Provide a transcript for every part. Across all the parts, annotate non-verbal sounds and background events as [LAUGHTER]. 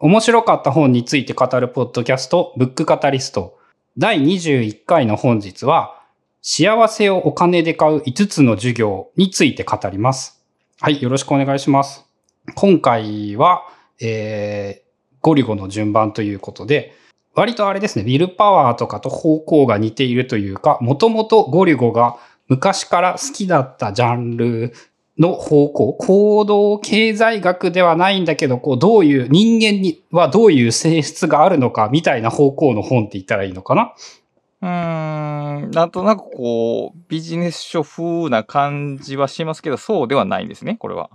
面白かった本について語るポッドキャスト、ブックカタリスト。第21回の本日は、幸せをお金で買う5つの授業について語ります。はい、よろしくお願いします。今回は、えー、ゴリゴの順番ということで、割とあれですね、ウィルパワーとかと方向が似ているというか、もともとゴリゴが昔から好きだったジャンルの方向、行動経済学ではないんだけど、こう、どういう、人間にはどういう性質があるのか、みたいな方向の本って言ったらいいのかな？うーん、なんとなくこう、ビジネス書風な感じはしますけど、そうではないんですね、これは。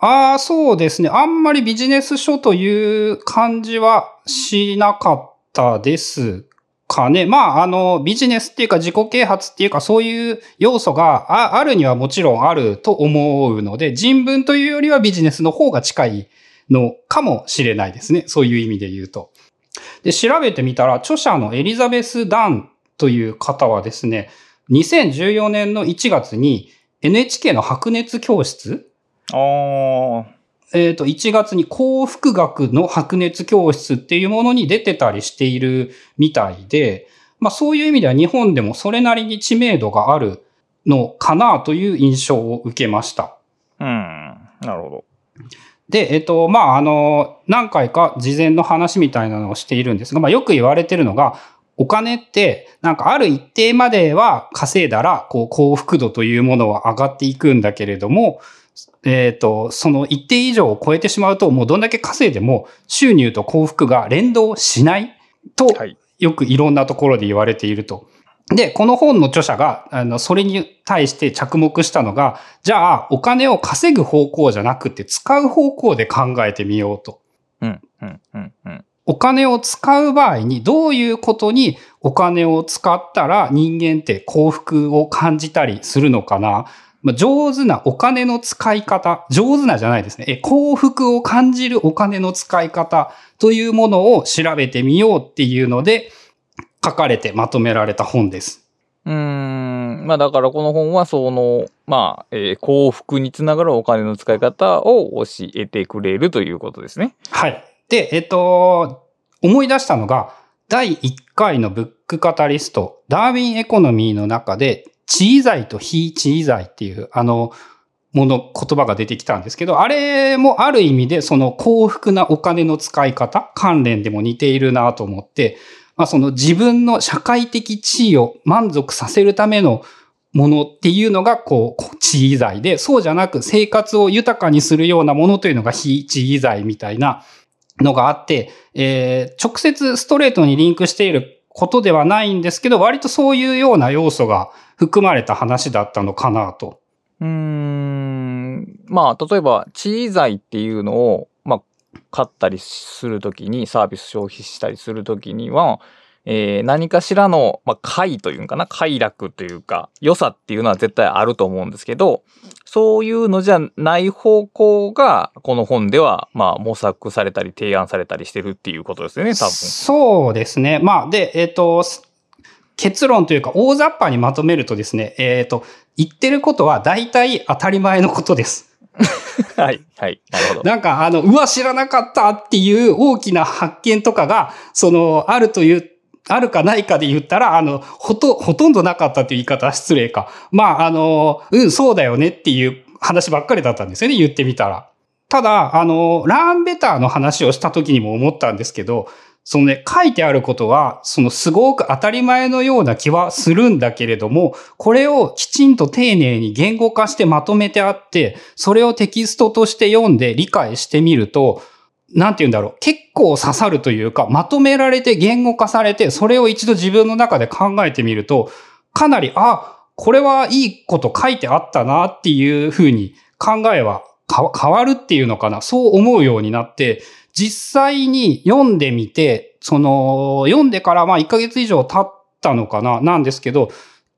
ああ、そうですね。あんまりビジネス書という感じはしなかったですかね。まあ、あの、ビジネスっていうか自己啓発っていうかそういう要素があるにはもちろんあると思うので、人文というよりはビジネスの方が近いのかもしれないですね。そういう意味で言うと。で、調べてみたら、著者のエリザベス・ダンという方はですね、2014年の1月に NHK の白熱教室ああ。えっ、ー、と、1月に幸福学の白熱教室っていうものに出てたりしているみたいで、まあそういう意味では日本でもそれなりに知名度があるのかなという印象を受けました。うん。なるほど。で、えっ、ー、と、まああの、何回か事前の話みたいなのをしているんですが、まあよく言われてるのが、お金って、なんかある一定までは稼いだら、こう幸福度というものは上がっていくんだけれども、えっ、ー、と、その一定以上を超えてしまうと、もうどんだけ稼いでも収入と幸福が連動しないと、よくいろんなところで言われていると。で、この本の著者が、あの、それに対して着目したのが、じゃあ、お金を稼ぐ方向じゃなくて、使う方向で考えてみようと。うん、うん、うん、うん。お金を使う場合に、どういうことにお金を使ったら人間って幸福を感じたりするのかなまあ、上手なお金の使い方、上手なじゃないですね。え、幸福を感じるお金の使い方というものを調べてみようっていうので、書かれてまとめられた本です。うん。まあだからこの本はその、まあ、えー、幸福につながるお金の使い方を教えてくれるということですね。はい。で、えっと、思い出したのが、第1回のブックカタリスト、ダーウィンエコノミーの中で、地位罪と非地位罪っていう、あの、もの、言葉が出てきたんですけど、あれもある意味でその幸福なお金の使い方関連でも似ているなと思って、まあその自分の社会的地位を満足させるためのものっていうのが、こう、地位罪で、そうじゃなく生活を豊かにするようなものというのが非地位罪みたいなのがあって、えー、直接ストレートにリンクしていることではないんですけど、割とそういうような要素が含まれた話だったのかなと。うーん。まあ、例えば、地位財っていうのを、まあ、買ったりするときに、サービス消費したりするときには、えー、何かしらの、まあ、快というかな、快楽というか、良さっていうのは絶対あると思うんですけど、そういうのじゃない方向が、この本では、まあ、模索されたり、提案されたりしてるっていうことですよね、多分。そうですね。まあ、で、えっ、ー、と、結論というか大雑把にまとめるとですね、えっ、ー、と、言ってることは大体当たり前のことです。[LAUGHS] はい、はい、なるほど。なんか、あの、うわ、知らなかったっていう大きな発見とかが、その、あるという、あるかないかで言ったら、あの、ほと、ほとんどなかったっていう言い方は失礼か。まあ、あの、うん、そうだよねっていう話ばっかりだったんですよね、言ってみたら。ただ、あの、ラーンベターの話をした時にも思ったんですけど、そのね、書いてあることは、そのすごく当たり前のような気はするんだけれども、これをきちんと丁寧に言語化してまとめてあって、それをテキストとして読んで理解してみると、なんて言うんだろう。結構刺さるというか、まとめられて言語化されて、それを一度自分の中で考えてみると、かなり、あ、これはいいこと書いてあったなっていうふうに考えは変わるっていうのかな。そう思うようになって、実際に読んでみて、その、読んでからまあ1ヶ月以上経ったのかな、なんですけど、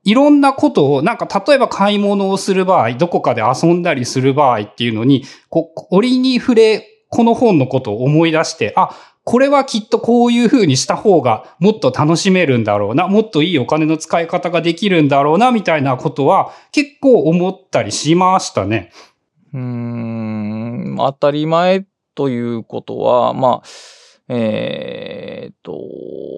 いろんなことを、なんか例えば買い物をする場合、どこかで遊んだりする場合っていうのに、こう、折に触れ、この本のことを思い出して、あ、これはきっとこういう風にした方がもっと楽しめるんだろうな、もっといいお金の使い方ができるんだろうな、みたいなことは結構思ったりしましたね。うん、当たり前ということは、まあ、えーっと、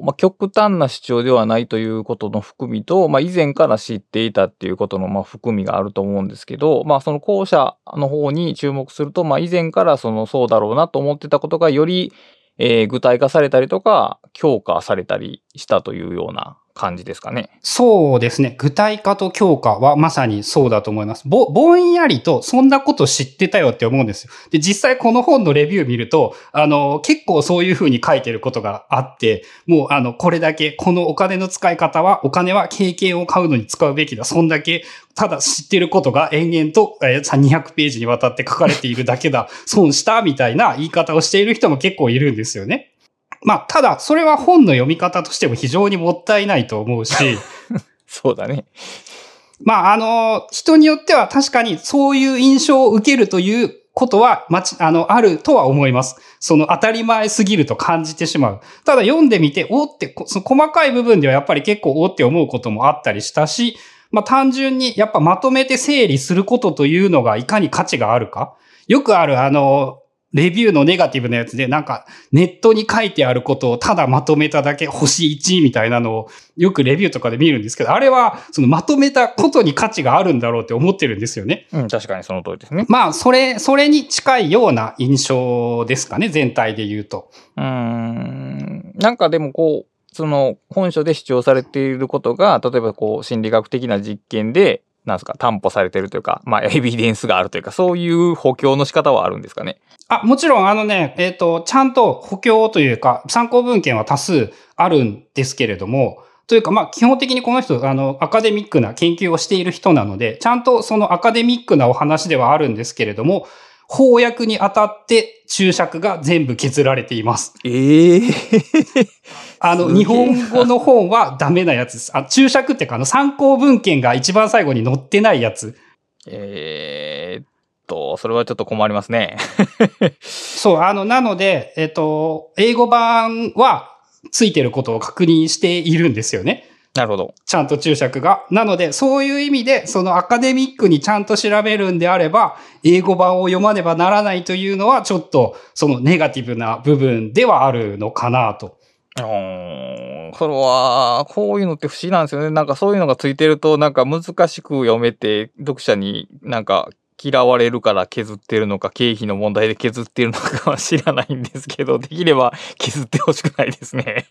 まあ、極端な主張ではないということの含みと、まあ、以前から知っていたっていうことの、まあ、含みがあると思うんですけど、まあ、その後者の方に注目すると、まあ、以前からその、そうだろうなと思ってたことがより、えー具体化されたりとか、強化されたりしたというような感じですかね。そうですね。具体化と強化はまさにそうだと思います。ぼ、ぼんやりとそんなこと知ってたよって思うんですよ。で、実際この本のレビュー見ると、あの、結構そういうふうに書いてることがあって、もうあの、これだけ、このお金の使い方は、お金は経験を買うのに使うべきだ。そんだけ、ただ知ってることが延々と、えー200ページにわたって書かれているだけだ。損したみたいな言い方をしている人も結構いるんですよね。まあ、ただ、それは本の読み方としても非常にもったいないと思うし、[LAUGHS] そうだね。まあ、あの、人によっては確かにそういう印象を受けるということは、まち、あの、あるとは思います。その当たり前すぎると感じてしまう。ただ読んでみて、おーって、こその細かい部分ではやっぱり結構おーって思うこともあったりしたし、まあ単純にやっぱまとめて整理することというのがいかに価値があるか。よくあるあの、レビューのネガティブなやつで、なんか、ネットに書いてあることをただまとめただけ、星1みたいなのを、よくレビューとかで見るんですけど、あれは、そのまとめたことに価値があるんだろうって思ってるんですよね。うん、確かにその通りですね。まあ、それ、それに近いような印象ですかね、全体で言うと。うーん。なんかでもこう、その本書で主張されていることが、例えばこう、心理学的な実験で、なんですか、担保されてるというか、まあ、エビデンスがあるというか、そういう補強の仕方はあるんですかね？あ、もちろん、あのね、えっ、と、ちゃんと補強というか、参考文献は多数あるんですけれども、というか、まあ、基本的にこの人、あの、アカデミックな研究をしている人なので、ちゃんとそのアカデミックなお話ではあるんですけれども、翻訳にあたって注釈が全部削られています。ええあの、日本語の本はダメなやつです。あ、注釈っていうか、あの、参考文献が一番最後に載ってないやつ。えーっと、それはちょっと困りますね。[LAUGHS] そう、あの、なので、えっ、と、英語版はついてることを確認しているんですよね。なるほど。ちゃんと注釈が。なので、そういう意味で、そのアカデミックにちゃんと調べるんであれば、英語版を読まねばならないというのは、ちょっと、そのネガティブな部分ではあるのかなと。うーんそれは、こういうのって不思議なんですよね。なんかそういうのがついてると、なんか難しく読めて、読者になんか嫌われるから削ってるのか、経費の問題で削ってるのかは知らないんですけど、[LAUGHS] できれば削ってほしくないですね。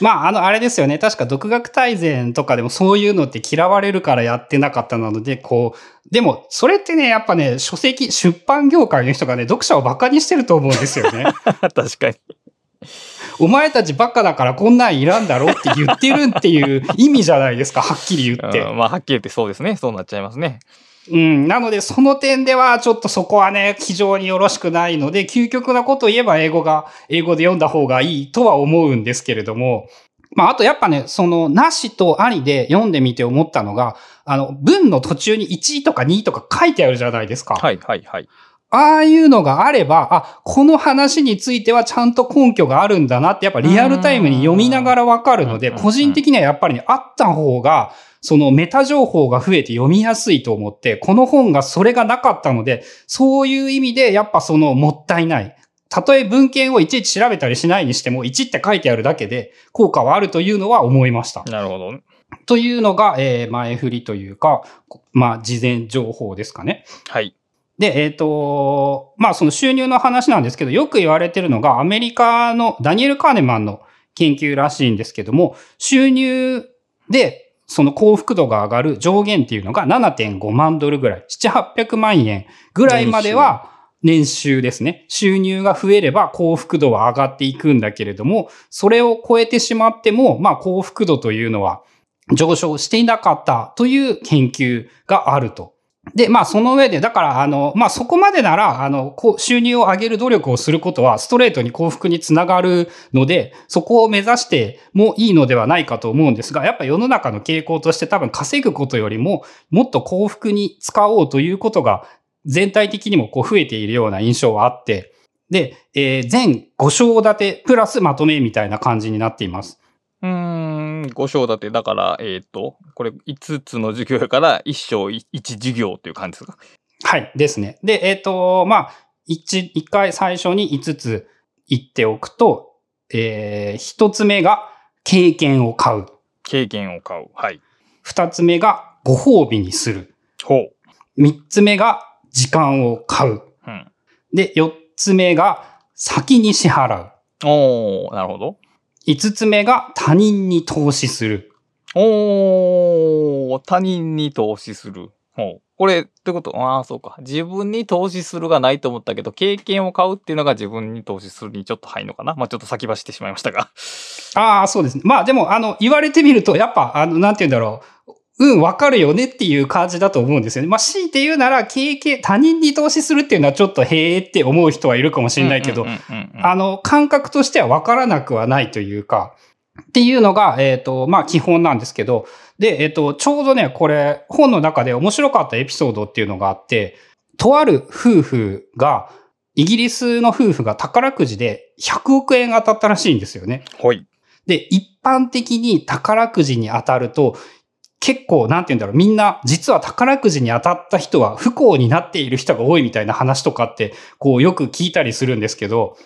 まあ、あの、あれですよね。確か独学大全とかでもそういうのって嫌われるからやってなかったなので、こう、でも、それってね、やっぱね、書籍、出版業界の人がね、読者を馬鹿にしてると思うんですよね。[LAUGHS] 確かに。お前たちバカだからこんなんいらんだろって言ってるっていう意味じゃないですか、[LAUGHS] はっきり言って。うんまあ、はっきり言ってそうですね。そうなっちゃいますね。うん。なので、その点では、ちょっとそこはね、非常によろしくないので、究極なことを言えば英語が、英語で読んだ方がいいとは思うんですけれども、まあ、あとやっぱね、その、なしとありで読んでみて思ったのが、あの、文の途中に1とか2とか書いてあるじゃないですか。はい、はい、はい。ああいうのがあれば、あ、この話についてはちゃんと根拠があるんだなって、やっぱリアルタイムに読みながらわかるので、うん個人的にはやっぱりね、あった方が、そのメタ情報が増えて読みやすいと思って、この本がそれがなかったので、そういう意味でやっぱそのもったいない。たとえ文献をいちいち調べたりしないにしても、1って書いてあるだけで効果はあるというのは思いました。なるほど。というのが、えー前振りというか、まあ、事前情報ですかね。はい。で、えっ、と、まあその収入の話なんですけど、よく言われてるのがアメリカのダニエル・カーネマンの研究らしいんですけども、収入でその幸福度が上がる上限っていうのが7.5万ドルぐらい、7、800万円ぐらいまでは年収ですね。収入が増えれば幸福度は上がっていくんだけれども、それを超えてしまっても、まあ幸福度というのは上昇していなかったという研究があると。で、まあ、その上で、だから、あの、まあ、そこまでなら、あの、収入を上げる努力をすることは、ストレートに幸福につながるので、そこを目指してもいいのではないかと思うんですが、やっぱ世の中の傾向として多分稼ぐことよりも、もっと幸福に使おうということが、全体的にもこう増えているような印象はあって、で、えー全5章立て、プラスまとめみたいな感じになっています。うーん、5章立て。だから、えっ、と、これ5つの授業やから1章1授業という感じですか？はい、ですね。で、えっ、と、まあ、一、一回最初に5つ言っておくと、えー、一つ目が経験を買う。経験を買う。はい。二つ目がご褒美にする。ほう。三つ目が時間を買う。うん。で、四つ目が先に支払う。おー、なるほど。五つ目が他人に投資する。おー、他人に投資する。ほう。これ、ってこと？ああ、そうか。自分に投資するがないと思ったけど、経験を買うっていうのが自分に投資するにちょっと入るのかな？まあちょっと先走ってしまいましたが。ああ、そうですね。まあでも、あの、言われてみると、やっぱ、あの、なんて言うんだろう。うん、わかるよねっていう感じだと思うんですよね。まあ、強いて言うなら、経験、他人に投資するっていうのはちょっとへえって思う人はいるかもしれないけどあの、感覚としてはわからなくはないというか、っていうのが、えっ、と、まあ、基本なんですけど、で、えっ、と、ちょうどね、これ、本の中で面白かったエピソードっていうのがあって、とある夫婦が、イギリスの夫婦が宝くじで100億円当たったらしいんですよね。ほい。で、一般的に宝くじに当たると、結構、なんて言うんだろう、みんな、実は宝くじに当たった人は不幸になっている人が多いみたいな話とかって、こう、よく聞いたりするんですけど、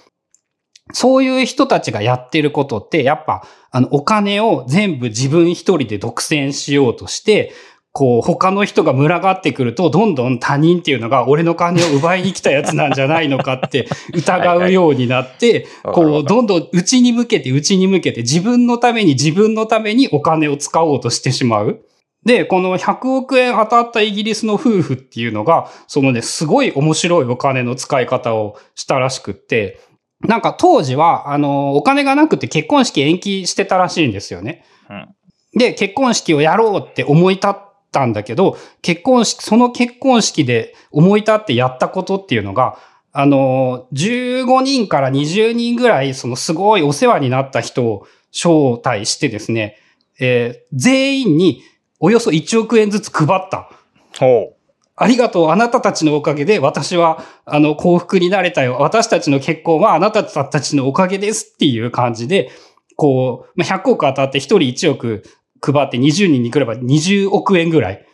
そういう人たちがやってることって、やっぱ、あの、お金を全部自分一人で独占しようとして、こう、他の人が群がってくると、どんどん他人っていうのが俺の金を奪いに来たやつなんじゃないのかって [LAUGHS] 疑うようになって、こう、どんどん内に向けて内に向けて自分のために自分のためにお金を使おうとしてしまう。で、この100億円当たったイギリスの夫婦っていうのが、そのね、すごい面白いお金の使い方をしたらしくって、なんか当時は、あの、お金がなくて結婚式延期してたらしいんですよね。うん。で、結婚式をやろうって思い立ったんだけど、結婚式、その結婚式で思い立ってやったことっていうのが、あの、15人から20人ぐらい、そのすごいお世話になった人を招待してですね、えー全員におよそ1億円ずつ配った。ほありがとう。あなたたちのおかげで私は、あの、幸福になれたよ。私たちの結婚はあなたたちのおかげですっていう感じで、こう、ま100億当たって1人1億配って20人に来れば20億円ぐらい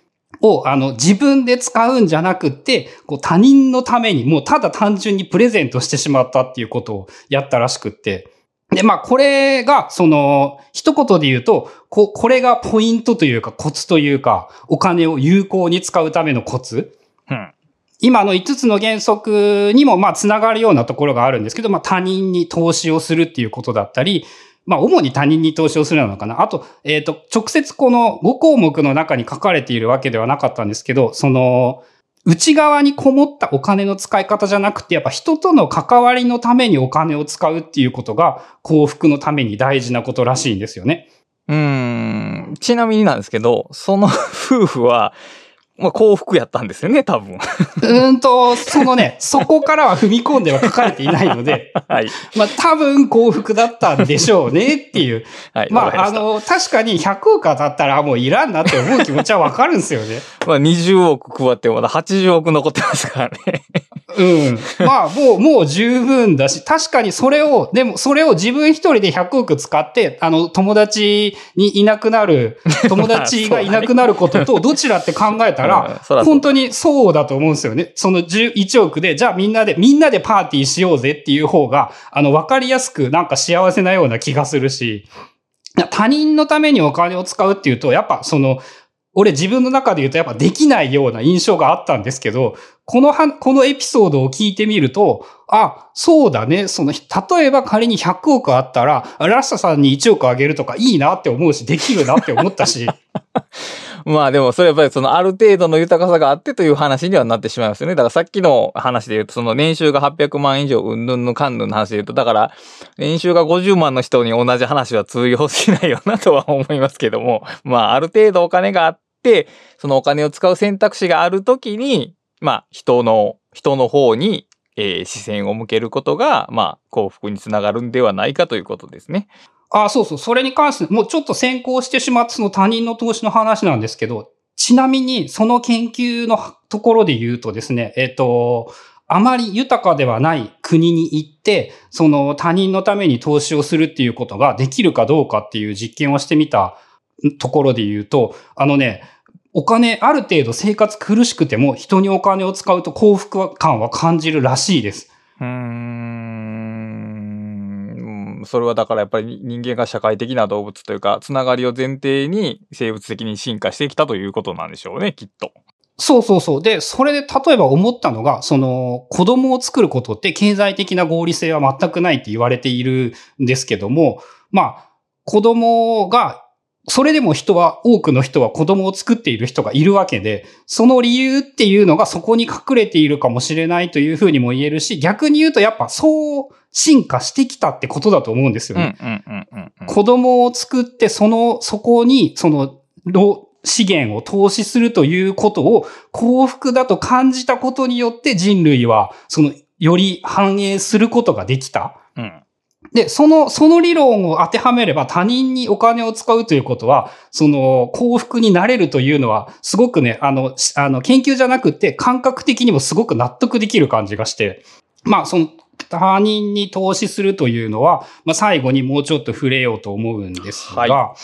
を、あの、自分で使うんじゃなくって、こう他人のために、もうただ単純にプレゼントしてしまったっていうことをやったらしくって。で、まあ、これが、その、一言で言うと、こ、これがポイントというか、コツというか、お金を有効に使うためのコツ。う。うん。今の5つの原則にも、まあ、つながるようなところがあるんですけど、まあ、他人に投資をするっていうことだったり、まあ、主に他人に投資をするのかな。あと、えっ、と、直接この5項目の中に書かれているわけではなかったんですけど、その、内側にこもったお金の使い方じゃなくて、やっぱ人との関わりのためにお金を使うっていうことが幸福のために大事なことらしいんですよね。うーん。ちなみになんですけど、その [LAUGHS] 夫婦は、まあ幸福やったんですよね、多分。うーんと、そのね、[LAUGHS] そこからは踏み込んでは書かれていないので、はい。まあ多分幸福だったんでしょうねっていう。はい。まあ、あの、確かに100億当たったらもういらんなって思う気持ちはわかるんですよね。[LAUGHS] まあ20億配ってまだ80億残ってますからね。うん。まあ、もう、もう十分だし、確かにそれを、でもそれを自分一人で100億使って、あの、友達にいなくなる、[LAUGHS] 友達がいなくなることと、どちらって考えたうんら、本当にそうだと思うんですよね。その11億で、じゃあみんなで、みんなでパーティーしようぜっていう方が、あの、わかりやすくなんか幸せなような気がするし、他人のためにお金を使うっていうと、やっぱその、俺自分の中で言うとやっぱできないような印象があったんですけど、このは、このエピソードを聞いてみると、あ、そうだね。その、例えば仮に100億あったら、ラッサさんに1億あげるとかいいなって思うし、できるなって思ったし。[LAUGHS] まあでもそれやっぱりそのある程度の豊かさがあってという話にはなってしまいますよね。だからさっきの話で言うとその年収が800万以上うんぬんのかんぬんの話で言うと、だから年収が50万の人に同じ話は通用しないよなとは思いますけども、まあある程度お金があって、そのお金を使う選択肢があるときに、まあ人の、人の方に、えー視線を向けることが、まあ幸福につながるんではないかということですね。ああ、そうそう。それに関して、もうちょっと先行してしまったその他人の投資の話なんですけど、ちなみにその研究のところで言うとですね、えっ、と、あまり豊かではない国に行って、その他人のために投資をするっていうことができるかどうかっていう実験をしてみたところで言うと、あのね、お金、ある程度生活苦しくても人にお金を使うと幸福感は感じるらしいです。うーん。それはだからやっぱり人間が社会的な動物というか、つながりを前提に生物的に進化してきたということなんでしょうね、きっと。そうそうそう。で、それで例えば思ったのが、その子供を作ることって経済的な合理性は全くないって言われているんですけども、まあ、子供がそれでも人は、多くの人は子供を作っている人がいるわけで、その理由っていうのがそこに隠れているかもしれないというふうにも言えるし、逆に言うとやっぱそう進化してきたってことだと思うんですよね。子供を作って、その、そこに、その、労資源を投資するということを幸福だと感じたことによって人類は、その、より反映することができた。うん。で、その、その理論を当てはめれば他人にお金を使うということは、その幸福になれるというのは、すごくね、あの、しあの、研究じゃなくて感覚的にもすごく納得できる感じがして、まあ、その、他人に投資するというのは、まあ、最後にもうちょっと触れようと思うんですが、は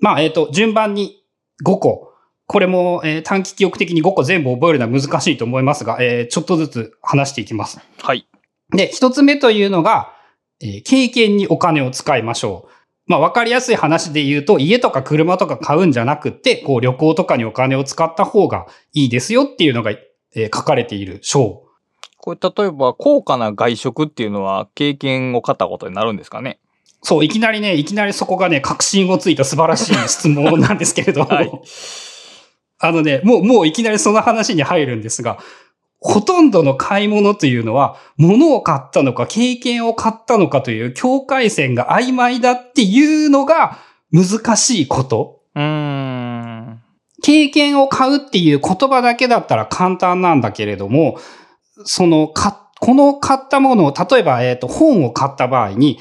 まあ、えっ、と、順番に5個。これも、えー短期記憶的に5個全部覚えるのは難しいと思いますが、えーちょっとずつ話していきます。はい。で、一つ目というのが、えー経験にお金を使いましょう。まあ、わかりやすい話で言うと、家とか車とか買うんじゃなくて、こう、旅行とかにお金を使った方がいいですよっていうのが、えー書かれている章。これ例えば高価な外食っていうのは経験を買ったことになるんですかね？そう、いきなりね、いきなりそこがね、確信をついた素晴らしい質問なんですけれども、[LAUGHS] はいあのね、もう、もういきなりその話に入るんですが、ほとんどの買い物というのは、物を買ったのか、経験を買ったのかという境界線が曖昧だっていうのが難しいこと。うーん。経験を買うっていう言葉だけだったら簡単なんだけれども、その、か、この買ったものを、例えば、えっ、と、本を買った場合に、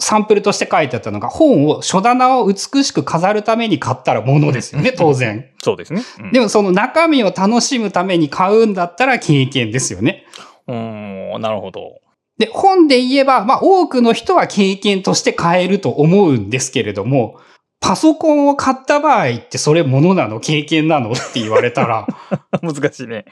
サンプルとして書いてあったのが、本を、書棚を美しく飾るために買ったらものですよね、当然。そうですね。うんでもその中身を楽しむために買うんだったら経験ですよね。うーん、なるほど。で、本で言えば、まあ多くの人は経験として買えると思うんですけれども、パソコンを買った場合ってそれものなの？経験なの？って言われたら、[LAUGHS] 難しいね。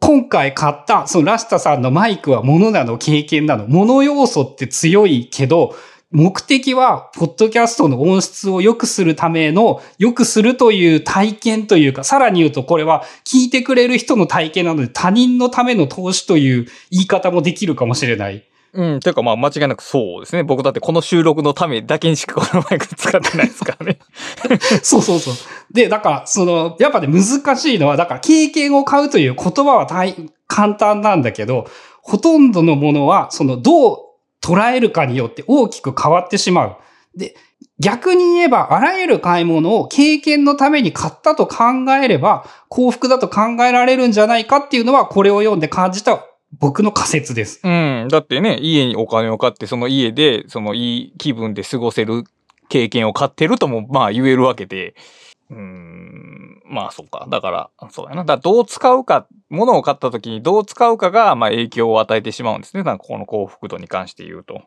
今回買った、そのラスタさんのマイクは物なの経験なの物要素って強いけど、目的は、ポッドキャストの音質を良くするための、良くするという体験というか、さらに言うとこれは聞いてくれる人の体験なので他人のための投資という言い方もできるかもしれない。うん、というかまあ間違いなくそうですね。僕だってこの収録のためだけにしかこのマイク使ってないですからね。[LAUGHS] そうそうそう。で、だから、その、やっぱね、難しいのは、だから、経験を買うという言葉は大簡単なんだけど、ほとんどのものは、その、どう捉えるかによって大きく変わってしまう。で、逆に言えば、あらゆる買い物を経験のために買ったと考えれば、幸福だと考えられるんじゃないかっていうのは、これを読んで感じた僕の仮説です。うん。だってね、家にお金を買って、その家で、そのいい気分で過ごせる経験を買ってるとも、まあ言えるわけで。うーん。まあそうか。だから、そうやな。だどう使うか、物を買った時にどう使うかが、まあ影響を与えてしまうんですね。なんかこの幸福度に関して言うと。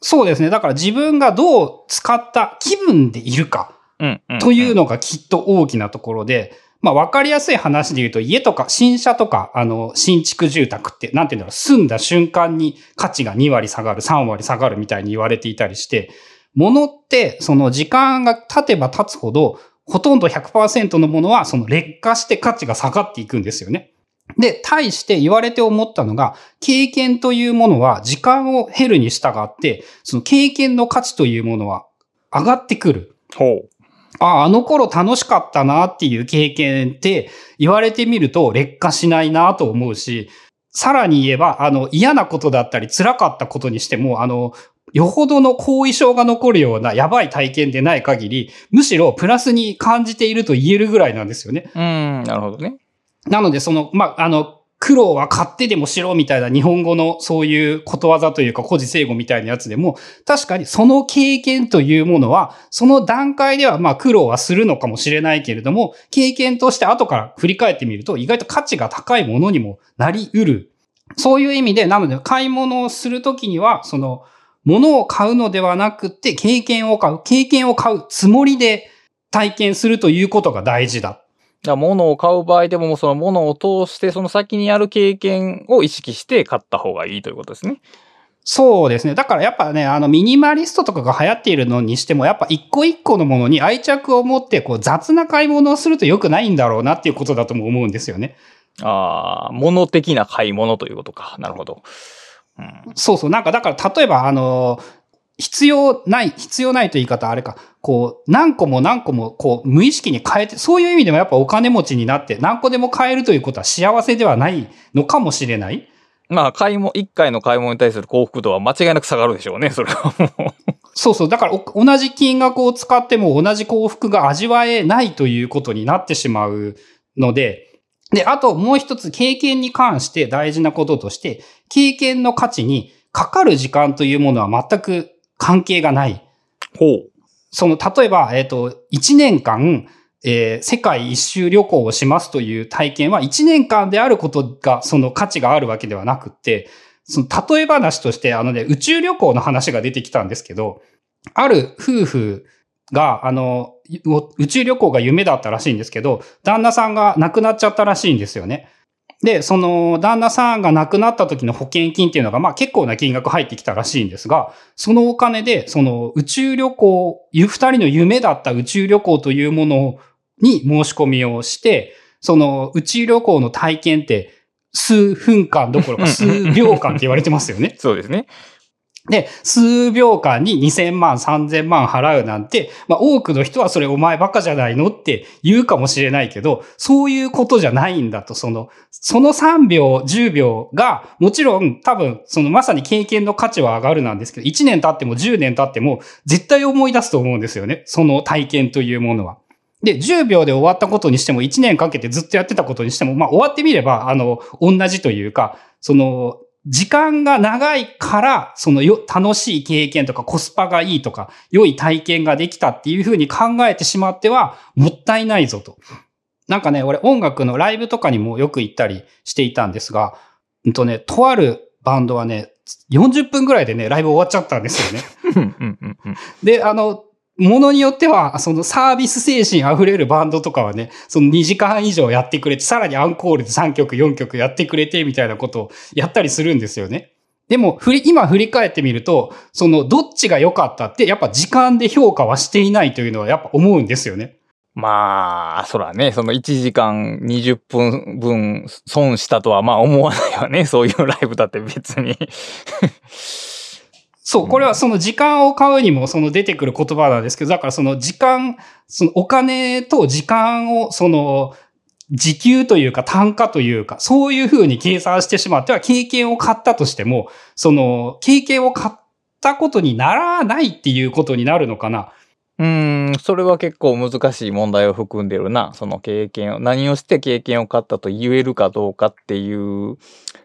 そうですね。だから自分がどう使った気分でいるか。うん、うん。というのがきっと大きなところで、まあ分かりやすい話で言うと家とか新車とかあの新築住宅ってなんていうんだろう住んだ瞬間に価値が2割下がる3割下がるみたいに言われていたりして物ってその時間が経てば経つほどほとんど100%のものはその劣化して価値が下がっていくんですよね。で、対して言われて思ったのが、経験というものは時間を減るに従って、その経験の価値というものは上がってくる。ほう。あ、あの頃楽しかったなっていう経験って言われてみると劣化しないなと思うし、さらに言えば、あの嫌なことだったり辛かったことにしても、あの、よほどの後遺症が残るようなやばい体験でない限り、むしろプラスに感じていると言えるぐらいなんですよね。うん、なるほどね。なので、その、まあ、あの、苦労は買ってでもしろみたいな日本語のそういうことわざというか古事成語みたいなやつでも、確かにその経験というものは、その段階ではまあ苦労はするのかもしれないけれども、経験として後から振り返ってみると意外と価値が高いものにもなり得る。そういう意味で、なので買い物をするときには、その、物を買うのではなくて経験を買う。経験を買うつもりで、体験するということが大事だ。だ物を買う場合でも、その物を通して、その先にある経験を意識して買った方がいいということですね。そうですね。だからやっぱね、あの、ミニマリストとかが流行っているのにしても、やっぱ一個一個のものに愛着を持って、こう、雑な買い物をすると良くないんだろうなっていうことだとも思うんですよね。ああ、物的な買い物ということか。なるほど。うん、そうそう。なんか、だから、例えば、あの、必要ない、必要ないという言い方あれか、こう、何個も何個も、こう、無意識に変えて、そういう意味でもやっぱお金持ちになって、何個でも買えるということは幸せではないのかもしれない。まあ、買い物、一回の買い物に対する幸福度は間違いなく下がるでしょうね、それはもう。そうそう。だから、同じ金額を使っても同じ幸福が味わえないということになってしまうので、で、あともう一つ経験に関して大事なこととして、経験の価値にかかる時間というものは全く関係がない。ほう。その、例えば、えっ、ー、と、1年間、えー、世界一周旅行をしますという体験は1年間であることがその価値があるわけではなくて、その例え話としてあのね、宇宙旅行の話が出てきたんですけど、ある夫婦が、あの、宇宙旅行が夢だったらしいんですけど、旦那さんが亡くなっちゃったらしいんですよね。で、その旦那さんが亡くなった時の保険金っていうのが、まあ結構な金額入ってきたらしいんですが、そのお金で、その宇宙旅行、二人の夢だった宇宙旅行というものに申し込みをして、その宇宙旅行の体験って数分間どころか数秒間って言われてますよね。[LAUGHS] そうですね。で、数秒間に2000万、3000万払うなんて、まあ多くの人はそれお前バカじゃないのって言うかもしれないけど、そういうことじゃないんだと、その、その3秒、10秒が、もちろん多分、そのまさに経験の価値は上がるなんですけど、1年経っても10年経っても絶対思い出すと思うんですよね。その体験というものは。で、10秒で終わったことにしても1年かけてずっとやってたことにしても、まあ終わってみれば、あの、同じというか、その、時間が長いから、そのよ、楽しい経験とかコスパがいいとか、良い体験ができたっていうふうに考えてしまっては、もったいないぞと。なんかね、俺音楽のライブとかにもよく行ったりしていたんですが、うんとね、とあるバンドはね、40分ぐらいでね、ライブ終わっちゃったんですよね。で、あの、ものによっては、そのサービス精神溢れるバンドとかはね、その2時間以上やってくれて、さらにアンコールで3曲、4曲やってくれて、みたいなことをやったりするんですよね。でも、振り、今振り返ってみると、その、どっちが良かったって、やっぱ時間で評価はしていないというのはやっぱ思うんですよね。まあ、そらね、その1時間20分分損したとはまあ思わないよね。そういうライブだって別にそう、これはその時間を買うにもその出てくる言葉なんですけど、だからその時間、そのお金と時間をその時給というか単価というか、そういうふうに計算してしまっては経験を買ったとしても、その経験を買ったことにならないっていうことになるのかな？うん、それは結構難しい問題を含んでるな。その経験を、何をして経験を買ったと言えるかどうかっていう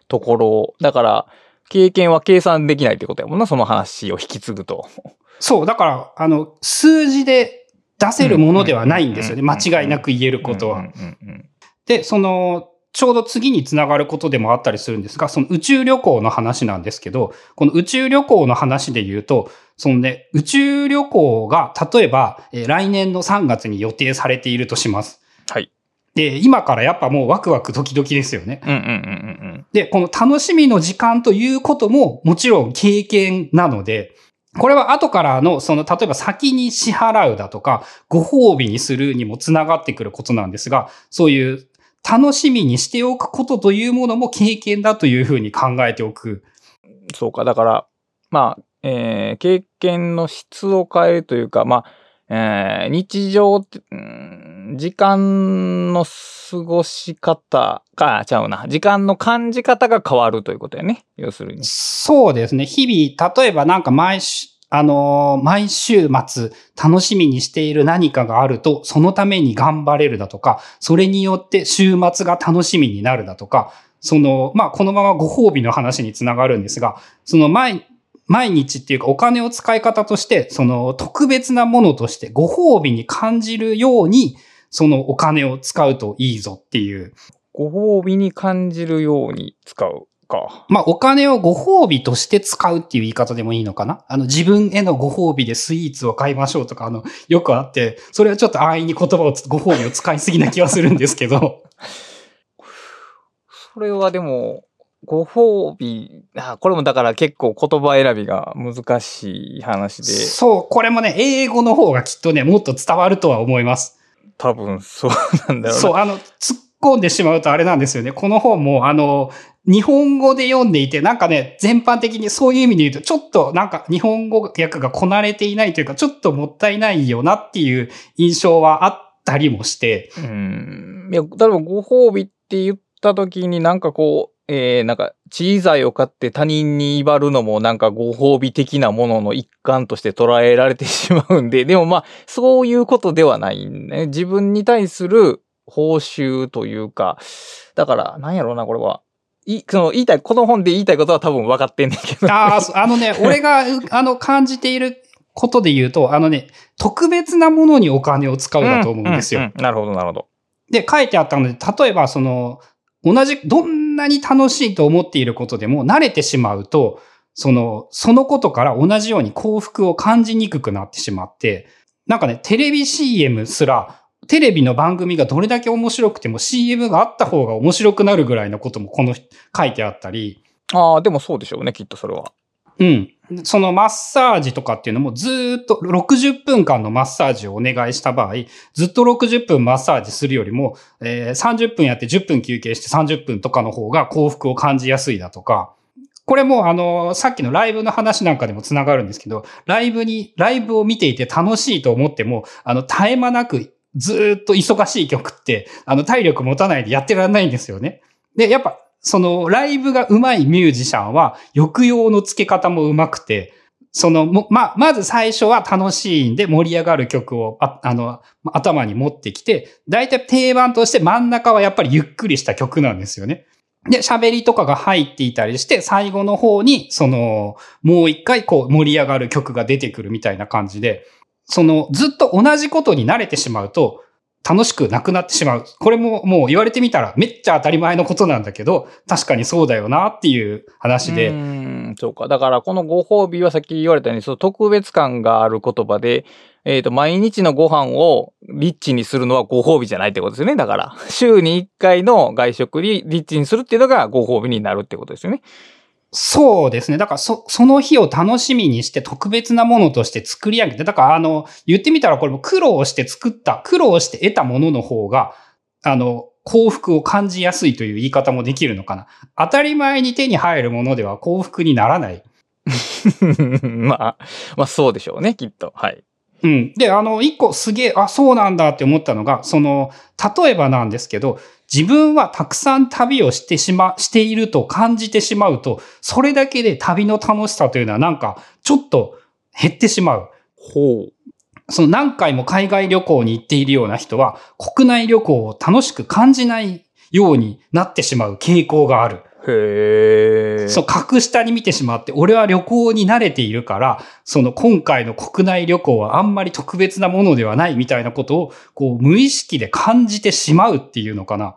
ところ。だから、経験は計算できないってことやもんな、その話を引き継ぐと。そう、だから、あの、数字で出せるものではないんですよね。間違いなく言えることは。で、その、ちょうど次につながることでもあったりするんですが、その宇宙旅行の話なんですけど、この宇宙旅行の話で言うと、そのね、宇宙旅行が、例えば、え来年の3月に予定されているとします。はい。で、今からやっぱもうワクワクドキドキですよね。うんうんうんうん。で、この楽しみの時間ということももちろん経験なので、これは後からの、その、例えば先に支払うだとか、ご褒美にするにもつながってくることなんですが、そういう楽しみにしておくことというものも経験だというふうに考えておく。そうか、だから、まあ、えー、経験の質を変えるというか、まあ、えー、日常って、うん時間の過ごし方が、ちゃうな。時間の感じ方が変わるということやね。要するに。そうですね。日々、例えばなんか毎週、あのー、毎週末楽しみにしている何かがあると、そのために頑張れるだとか、それによって週末が楽しみになるだとか、その、まあ、このままご褒美の話につながるんですが、その毎、毎日っていうかお金を使い方として、その特別なものとしてご褒美に感じるように、そのお金を使うといいぞっていう。ご褒美に感じるように使う。か。まあ、お金をご褒美として使うっていう言い方でもいいのかな？あの、自分へのご褒美でスイーツを買いましょうとか、あの、よくあって、それはちょっと安易に言葉をつ、ご褒美を使いすぎな気はするんですけど、それはでも、ご褒美、あこれもだから結構言葉選びが難しい話で、そう、これもね、英語の方がきっとね、もっと伝わるとは思います。多分そうなんだろうな。そう、あの、突っ込んでしまうとあれなんですよね。この本も、あの、日本語で読んでいて、なんかね、全般的にそういう意味で言うと、ちょっとなんか日本語訳がこなれていないというか、ちょっともったいないよなっていう印象はあったりもして、うん。いや、例えばご褒美って言った時になんかこう、えー、なんか、小さいを買って他人に威張るのもなんかご褒美的なものの一環として捉えられてしまうんで、[LAUGHS] でもまあ、そういうことではないね。自分に対する報酬というか、だから、なんやろうな、これは。い、その、言いたい、この本で言いたいことは多分分かってんねんけど。ああ、あのね、[LAUGHS] 俺が、うあの、感じていることで言うと、あのね、特別なものにお金を使うだと思うんですよ。ううなるほど、なるほど。で、書いてあったので、例えばその、同じ、どんなに楽しいと思っていることでも慣れてしまうと、その、そのことから同じように幸福を感じにくくなってしまって、なんかね、テレビ CM すら、テレビの番組がどれだけ面白くても CM があった方が面白くなるぐらいのこともこの書いてあったり、ああ、でもそうでしょうね、きっとそれは。うん。そのマッサージとかっていうのもずっと60分間のマッサージをお願いした場合、ずっと60分マッサージするよりも、えー30分やって10分休憩して30分とかの方が幸福を感じやすいだとか、これもあの、さっきのライブの話なんかでもつながるんですけど、ライブに、ライブを見ていて楽しいと思っても、あの、絶え間なくずっと忙しい曲って、あの、体力持たないでやってられないんですよね。で、やっぱ、その、ライブが上手いミュージシャンは、抑揚の付け方も上手くて、その、ま、まず最初は楽しいんで盛り上がる曲を、ああの、頭に持ってきて、大体定番として真ん中はやっぱりゆっくりした曲なんですよね。で、喋りとかが入っていたりして、最後の方に、その、もう一回こう盛り上がる曲が出てくるみたいな感じで、その、ずっと同じことに慣れてしまうと、楽しくなくなってしまう。これももう言われてみたらめっちゃ当たり前のことなんだけど、確かにそうだよなっていう話で。うん、そうか。だから、このご褒美はさっき言われたように、その特別感がある言葉で、えっ、と、毎日のご飯をリッチにするのはご褒美じゃないってことですよね。だから、週に1回の外食にリッチにするっていうのがご褒美になるってことですよね。そうですね。だからそ、その日を楽しみにして特別なものとして作り上げて、だからあの、言ってみたらこれも苦労して作った、苦労して得たものの方が、あの、幸福を感じやすいという言い方もできるのかな。当たり前に手に入るものでは幸福にならない。[LAUGHS] まあ、まあそうでしょうね、きっと。はい。うん。で、あの、一個すげえ、あ、そうなんだって思ったのが、その、例えばなんですけど、自分はたくさん旅をしてしま、していると感じてしまうと、それだけで旅の楽しさというのはなんか、ちょっと減ってしまう。ほう。その何回も海外旅行に行っているような人は、国内旅行を楽しく感じないようになってしまう傾向がある。へえ。そう、格下に見てしまって、俺は旅行に慣れているから、その今回の国内旅行はあんまり特別なものではないみたいなことを、こう、無意識で感じてしまうっていうのかな。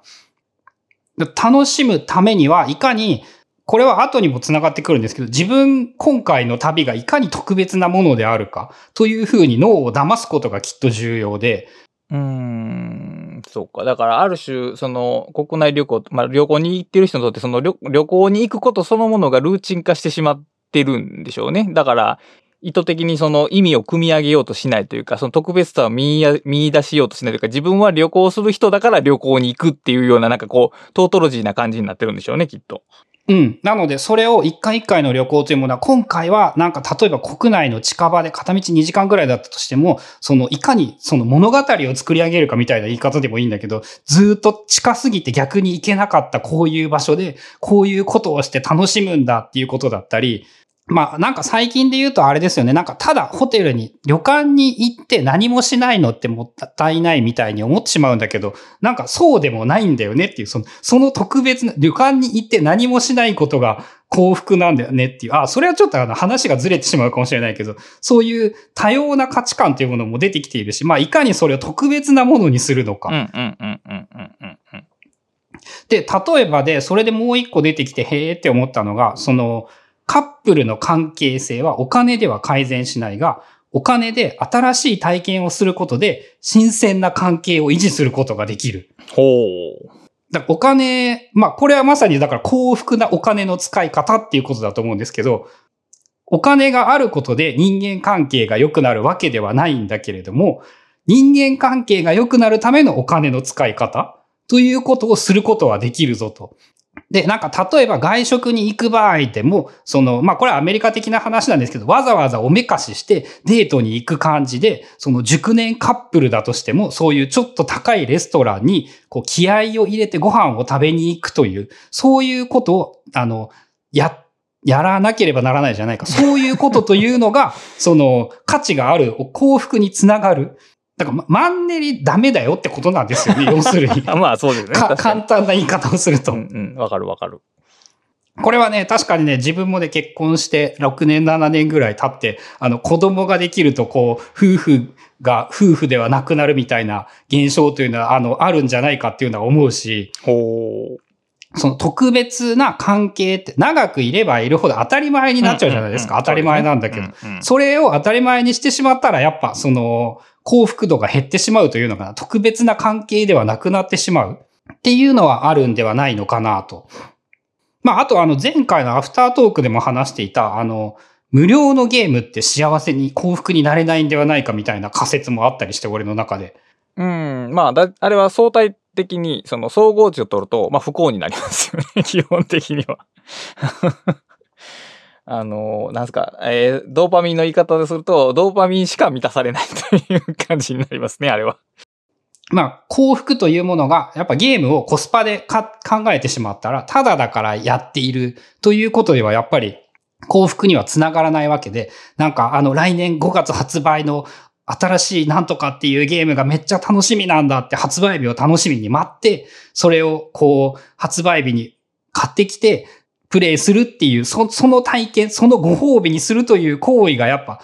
楽しむためには、いかに、これは後にも繋がってくるんですけど、自分、今回の旅がいかに特別なものであるか、というふうに脳を騙すことがきっと重要で、うーん、そうか。だから、ある種、その、国内旅行、まあ、旅行に行ってる人にとって、その旅、旅行に行くことそのものがルーチン化してしまってるんでしょうね。だから、意図的にその意味を組み上げようとしないというか、その特別さを見や見出しようとしないというか、自分は旅行する人だから旅行に行くっていうような、なんかこう、トートロジーな感じになってるんでしょうね、きっと。うん。なので、それを一回一回の旅行というものは、今回は、なんか、例えば国内の近場で片道2時間ぐらいだったとしても、その、いかに、その物語を作り上げるかみたいな言い方でもいいんだけど、ずっと近すぎて逆に行けなかったこういう場所で、こういうことをして楽しむんだっていうことだったり、まあ、なんか最近で言うとあれですよね。なんか、ただホテルに、旅館に行って何もしないのってもったいないみたいに思ってしまうんだけど、なんかそうでもないんだよねっていう、その、その特別な、旅館に行って何もしないことが幸福なんだよねっていう、あ、それはちょっとあの話がずれてしまうかもしれないけど、そういう多様な価値観というものも出てきているし、まあ、いかにそれを特別なものにするのか。うんうんうんうんうんうんうん。で、例えばで、それでもう一個出てきて、へーって思ったのが、その、カップルの関係性はお金では改善しないが、お金で新しい体験をすることで、新鮮な関係を維持することができる。ほう。だお金、まあこれはまさにだから幸福なお金の使い方っていうことだと思うんですけど、お金があることで人間関係が良くなるわけではないんだけれども、人間関係が良くなるためのお金の使い方ということをすることはできるぞと。で、なんか例えば外食に行く場合でも、その、まあこれはアメリカ的な話なんですけど、わざわざおめかししてデートに行く感じで、その熟年カップルだとしても、そういうちょっと高いレストランに、こう気合を入れてご飯を食べに行くという、そういうことを、あの、や、やらなければならないじゃないか。そういうことというのが、その価値がある幸福につながる。だから、マンネリダメだよってことなんですよね、[LAUGHS] 要するに。まあそうですね。簡単な言い方をすると。うんうん、わかるわかる。これはね、確かにね、自分もね、結婚して6年、7年ぐらい経って、あの、子供ができると、こう、夫婦が夫婦ではなくなるみたいな現象というのは、あの、あるんじゃないかっていうのは思うし、ほう。その特別な関係って長くいればいるほど当たり前になっちゃうじゃないですか。当たり前なんだけど。それを当たり前にしてしまったら、やっぱその幸福度が減ってしまうというのかな。特別な関係ではなくなってしまうっていうのはあるんではないのかなと。まあ、あとあの前回のアフタートークでも話していた、あの、無料のゲームって幸せに幸福になれないんではないかみたいな仮説もあったりして、俺の中で。うん、まあだ、あれは相対的に、その総合値を取ると、まあ不幸になりますよね、[LAUGHS] 基本的には。あの、なんすか、えー、ドーパミンの言い方ですると、ドーパミンしか満たされないという感じになりますね、あれは。まあ、幸福というものが、やっぱゲームをコスパで考えてしまったら、ただだからやっているということでは、やっぱり幸福にはつながらないわけで、なんかあの来年5月発売の新しいなんとかっていうゲームがめっちゃ楽しみなんだって発売日を楽しみに待って、それをこう発売日に買ってきて、プレイするっていう、そその体験、そのご褒美にするという行為がやっぱ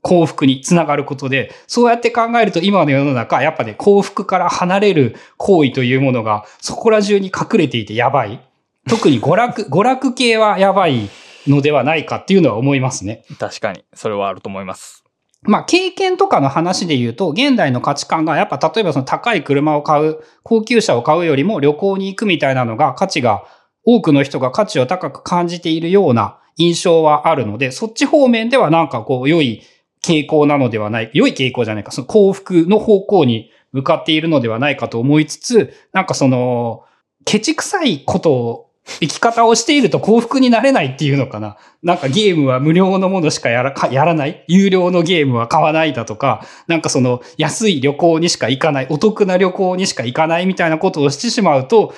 幸福につながることで、そうやって考えると今の世の中、やっぱね、幸福から離れる行為というものがそこら中に隠れていてやばい。特に娯楽、[LAUGHS] 娯楽系はやばいのではないかっていうのは思いますね。確かに、それはあると思います。まあ、経験とかの話で言うと、現代の価値観がやっぱ例えばその高い車を買う、高級車を買うよりも旅行に行くみたいなのが価値が、多くの人が価値を高く感じているような印象はあるので、そっち方面ではなんかこう良い傾向なのではない、良い傾向じゃないか、その幸福の方向に向かっているのではないかと思いつつ、なんかその、ケチくさいことを、生き方をしていると幸福になれないっていうのかな。なんかゲームは無料のものしかやら、やらない。有料のゲームは買わないだとか、なんかその安い旅行にしか行かない、お得な旅行にしか行かないみたいなことをしてしまうと、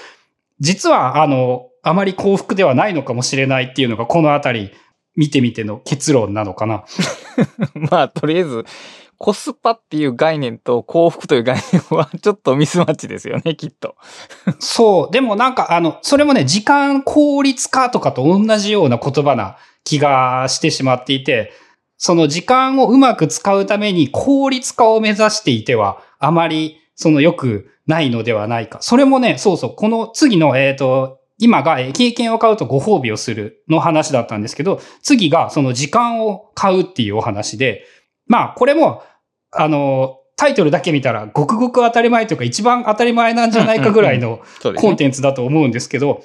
実はあの、あまり幸福ではないのかもしれないっていうのがこのあたり見てみての結論なのかな。[LAUGHS] まあ、とりあえず、コスパっていう概念と幸福という概念はちょっとミスマッチですよね、きっと。そう。でもなんか、あの、それもね、時間効率化とかと同じような言葉な気がしてしまっていて、その時間をうまく使うために効率化を目指していては、あまりその良くないのではないか。それもね、そうそう、この次の、えっ、ー、と、今が経験を買うとご褒美をするの話だったんですけど、次がその時間を買うっていうお話で、まあこれも、あの、タイトルだけ見たらごくごく当たり前というか一番当たり前なんじゃないかぐらいのコンテンツだと思うんですけど、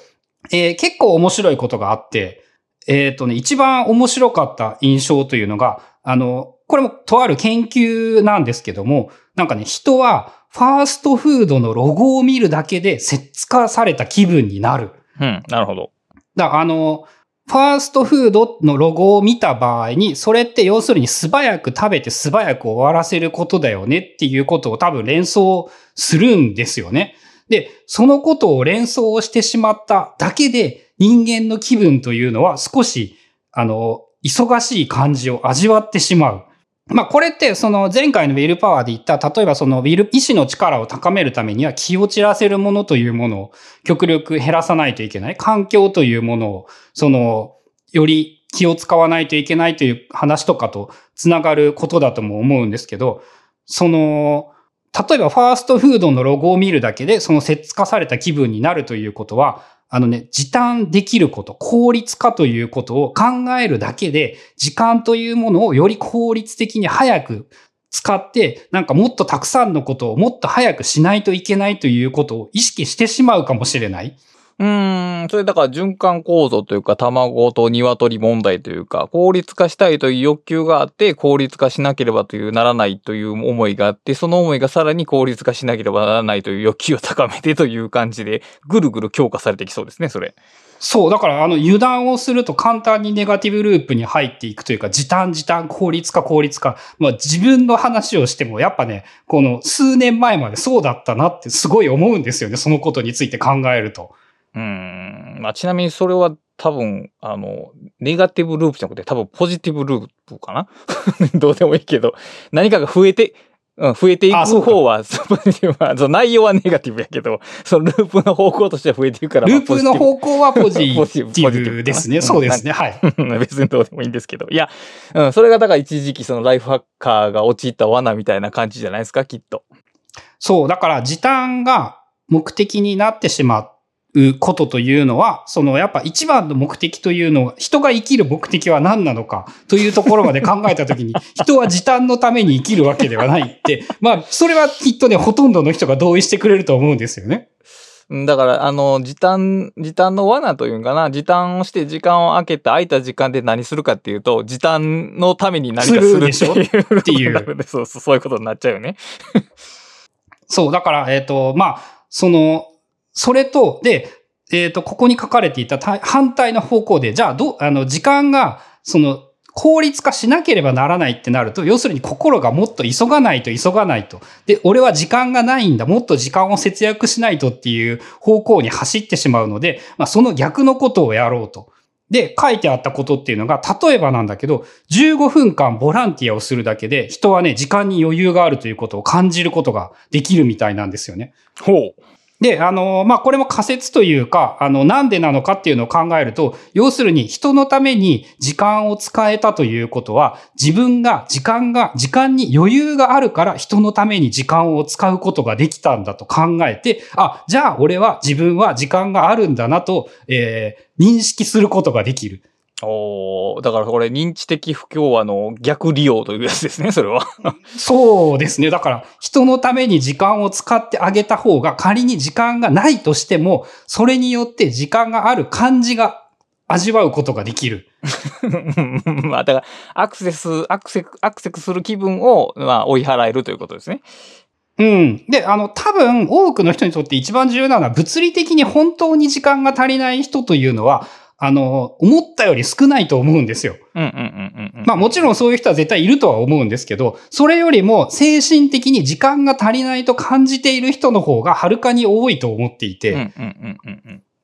えー、結構面白いことがあって、えっ、ー、とね、一番面白かった印象というのが、あの、これもとある研究なんですけども、なんかね、人はファーストフードのロゴを見るだけで切化された気分になるうん、なるほど。だあの、ファーストフードのロゴを見た場合に、それって要するに素早く食べて素早く終わらせることだよねっていうことを多分連想するんですよね。で、そのことを連想してしまっただけで人間の気分というのは少し、あの、忙しい感じを味わってしまう。まあこれってその前回のウィルパワーで言った、例えばそのウィル、意志の力を高めるためには気を散らせるものというものを極力減らさないといけない。環境というものを、その、より気を使わないといけないという話とかとつながることだとも思うんですけど、その、例えばファーストフードのロゴを見るだけで、その節化された気分になるということは、あのね、時短できること、効率化ということを考えるだけで、時間というものをより効率的に早く使って、なんかもっとたくさんのことをもっと早くしないといけないということを意識してしまうかもしれない。うん、それだから循環構造というか、卵と鶏問題というか、効率化したいという欲求があって、効率化しなければというならないという思いがあって、その思いがさらに効率化しなければならないという欲求を高めてという感じで、ぐるぐる強化されてきそうですね、それ。そう、だからあの油断をすると簡単にネガティブループに入っていくというか、時短時短、効率化効率化。まあ自分の話をしても、やっぱね、この数年前までそうだったなってすごい思うんですよね、そのことについて考えると。うん。まあ、ちなみにそれは多分、あの、ネガティブループじゃなくて多分ポジティブループかな？[LAUGHS] どうでもいいけど、何かが増えて、うん、増えていく方は、その内容はネガティブやけど、そのループの方向としては増えていくから。ループの方向はポジティブですね。そうですね。はい。[LAUGHS] 別にどうでもいいんですけど。いや、うん、それがだから一時期そのライフハッカーが陥った罠みたいな感じじゃないですか、きっと。そう、だから時短が目的になってしまっことというのは、そのやっぱ一番の目的というのは、人が生きる目的は何なのかというところまで考えたときに、人は時短のために生きるわけではないって、[LAUGHS] まあ、それはきっとね、ほとんどの人が同意してくれると思うんですよね。だから、あの、時短、時短の罠というんかな、時短をして時間を空けて空いた時間で何するかっていうと、時短のために何かするっていう。っていう。[LAUGHS] そうそう、そういうことになっちゃうよね。そう、だから、えっ、ー、と、まあ、その、それと、で、えっ、ー、と、ここに書かれていた反対の方向で、じゃあ、ど、あの、時間が、その、効率化しなければならないってなると、要するに心がもっと急がないと急がないと。で、俺は時間がないんだ。もっと時間を節約しないとっていう方向に走ってしまうので、まあ、その逆のことをやろうと。で、書いてあったことっていうのが、例えばなんだけど、15分間ボランティアをするだけで、人はね、時間に余裕があるということを感じることができるみたいなんですよね。ほう。で、あの、まあ、これも仮説というか、あの、なんでなのかっていうのを考えると、要するに人のために時間を使えたということは、自分が時間が、時間に余裕があるから人のために時間を使うことができたんだと考えて、あ、じゃあ俺は自分は時間があるんだなと、えー、認識することができる。おだからこれ認知的不協和の逆利用というやつですね、それは。[LAUGHS] そうですね。だから人のために時間を使ってあげた方が仮に時間がないとしても、それによって時間がある感じが味わうことができる。[LAUGHS] まあだからアクセス、アクセス、アクセスする気分を、まあ追い払えるということですね。うん。で、あの、多分、多くの人にとって一番重要なのは、物理的に本当に時間が足りない人というのは、あの、思ったより少ないと思うんですよ。まあもちろんそういう人は絶対いるとは思うんですけど、それよりも精神的に時間が足りないと感じている人の方がはるかに多いと思っていて。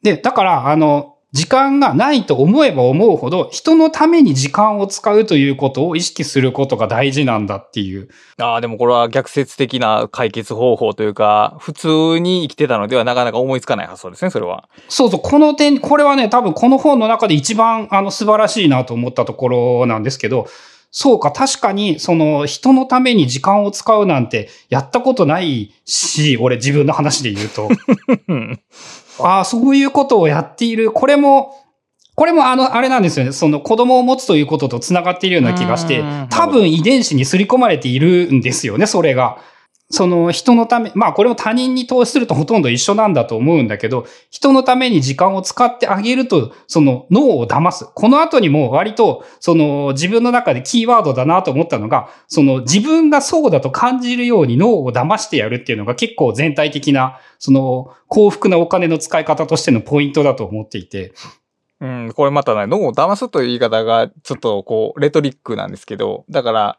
で、だから、あの、時間がないと思えば思うほど、人のために時間を使うということを意識することが大事なんだっていう。ああ、でもこれは逆説的な解決方法というか、普通に生きてたのではなかなか思いつかない発想ですね、それは。そうそう、この点、これはね、多分この本の中で一番あの素晴らしいなと思ったところなんですけど、そうか、確かに、その、人のために時間を使うなんて、やったことないし、俺自分の話で言うと。[LAUGHS] ああ、そういうことをやっている。これも、これもあの、あれなんですよね。その子供を持つということと繋がっているような気がして、多分遺伝子に刷り込まれているんですよね、それが。その人のため、まあこれも他人に投資するとほとんど一緒なんだと思うんだけど、人のために時間を使ってあげると、その脳を騙す。この後にも割と、その自分の中でキーワードだなと思ったのが、その自分がそうだと感じるように脳を騙してやるっていうのが結構全体的な、その幸福なお金の使い方としてのポイントだと思っていて。うん、これまたね、脳を騙すという言い方がちょっとこう、レトリックなんですけど、だから、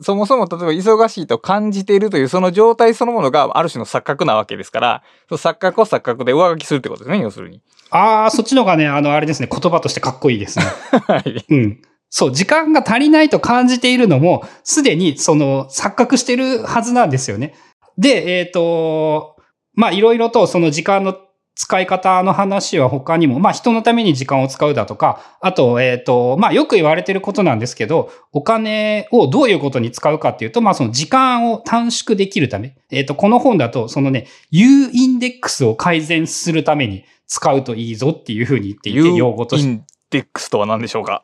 そもそも例えば忙しいと感じているというその状態そのものがある種の錯覚なわけですから、その錯覚を錯覚で上書きするってことですね、要するに。ああ、そっちのがね、あの、あれですね、言葉としてかっこいいですね。[LAUGHS] はい。うん。そう、時間が足りないと感じているのも、すでにその錯覚してるはずなんですよね。で、えっ、ー、と、まあ、いろいろとその時間の使い方の話は他にも、まあ人のために時間を使うだとか、あと、えっ、と、まあよく言われてることなんですけど、お金をどういうことに使うかっていうと、まあその時間を短縮できるため、えっ、と、この本だと、そのね、U インデックスを改善するために使うといいぞっていうふうに言っていて、U 用語として。インデックスとは何でしょうか？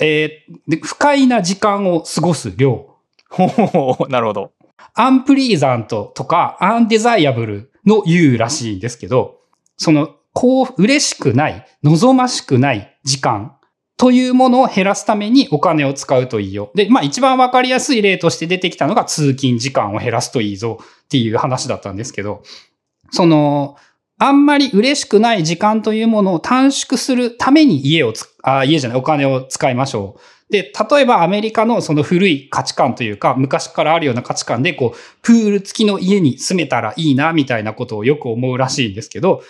えーで不快な時間を過ごす量。ほほほなるほど。アンプリーザントとかアンデザイアブルの U らしいんですけど、その、こう、嬉しくない、望ましくない時間というものを減らすためにお金を使うといいよ。で、まあ一番わかりやすい例として出てきたのが通勤時間を減らすといいぞっていう話だったんですけど、その、あんまり嬉しくない時間というものを短縮するために家をつ、あ、家じゃない、お金を使いましょう。で、例えばアメリカのその古い価値観というか、昔からあるような価値観で、こう、プール付きの家に住めたらいいな、みたいなことをよく思うらしいんですけど、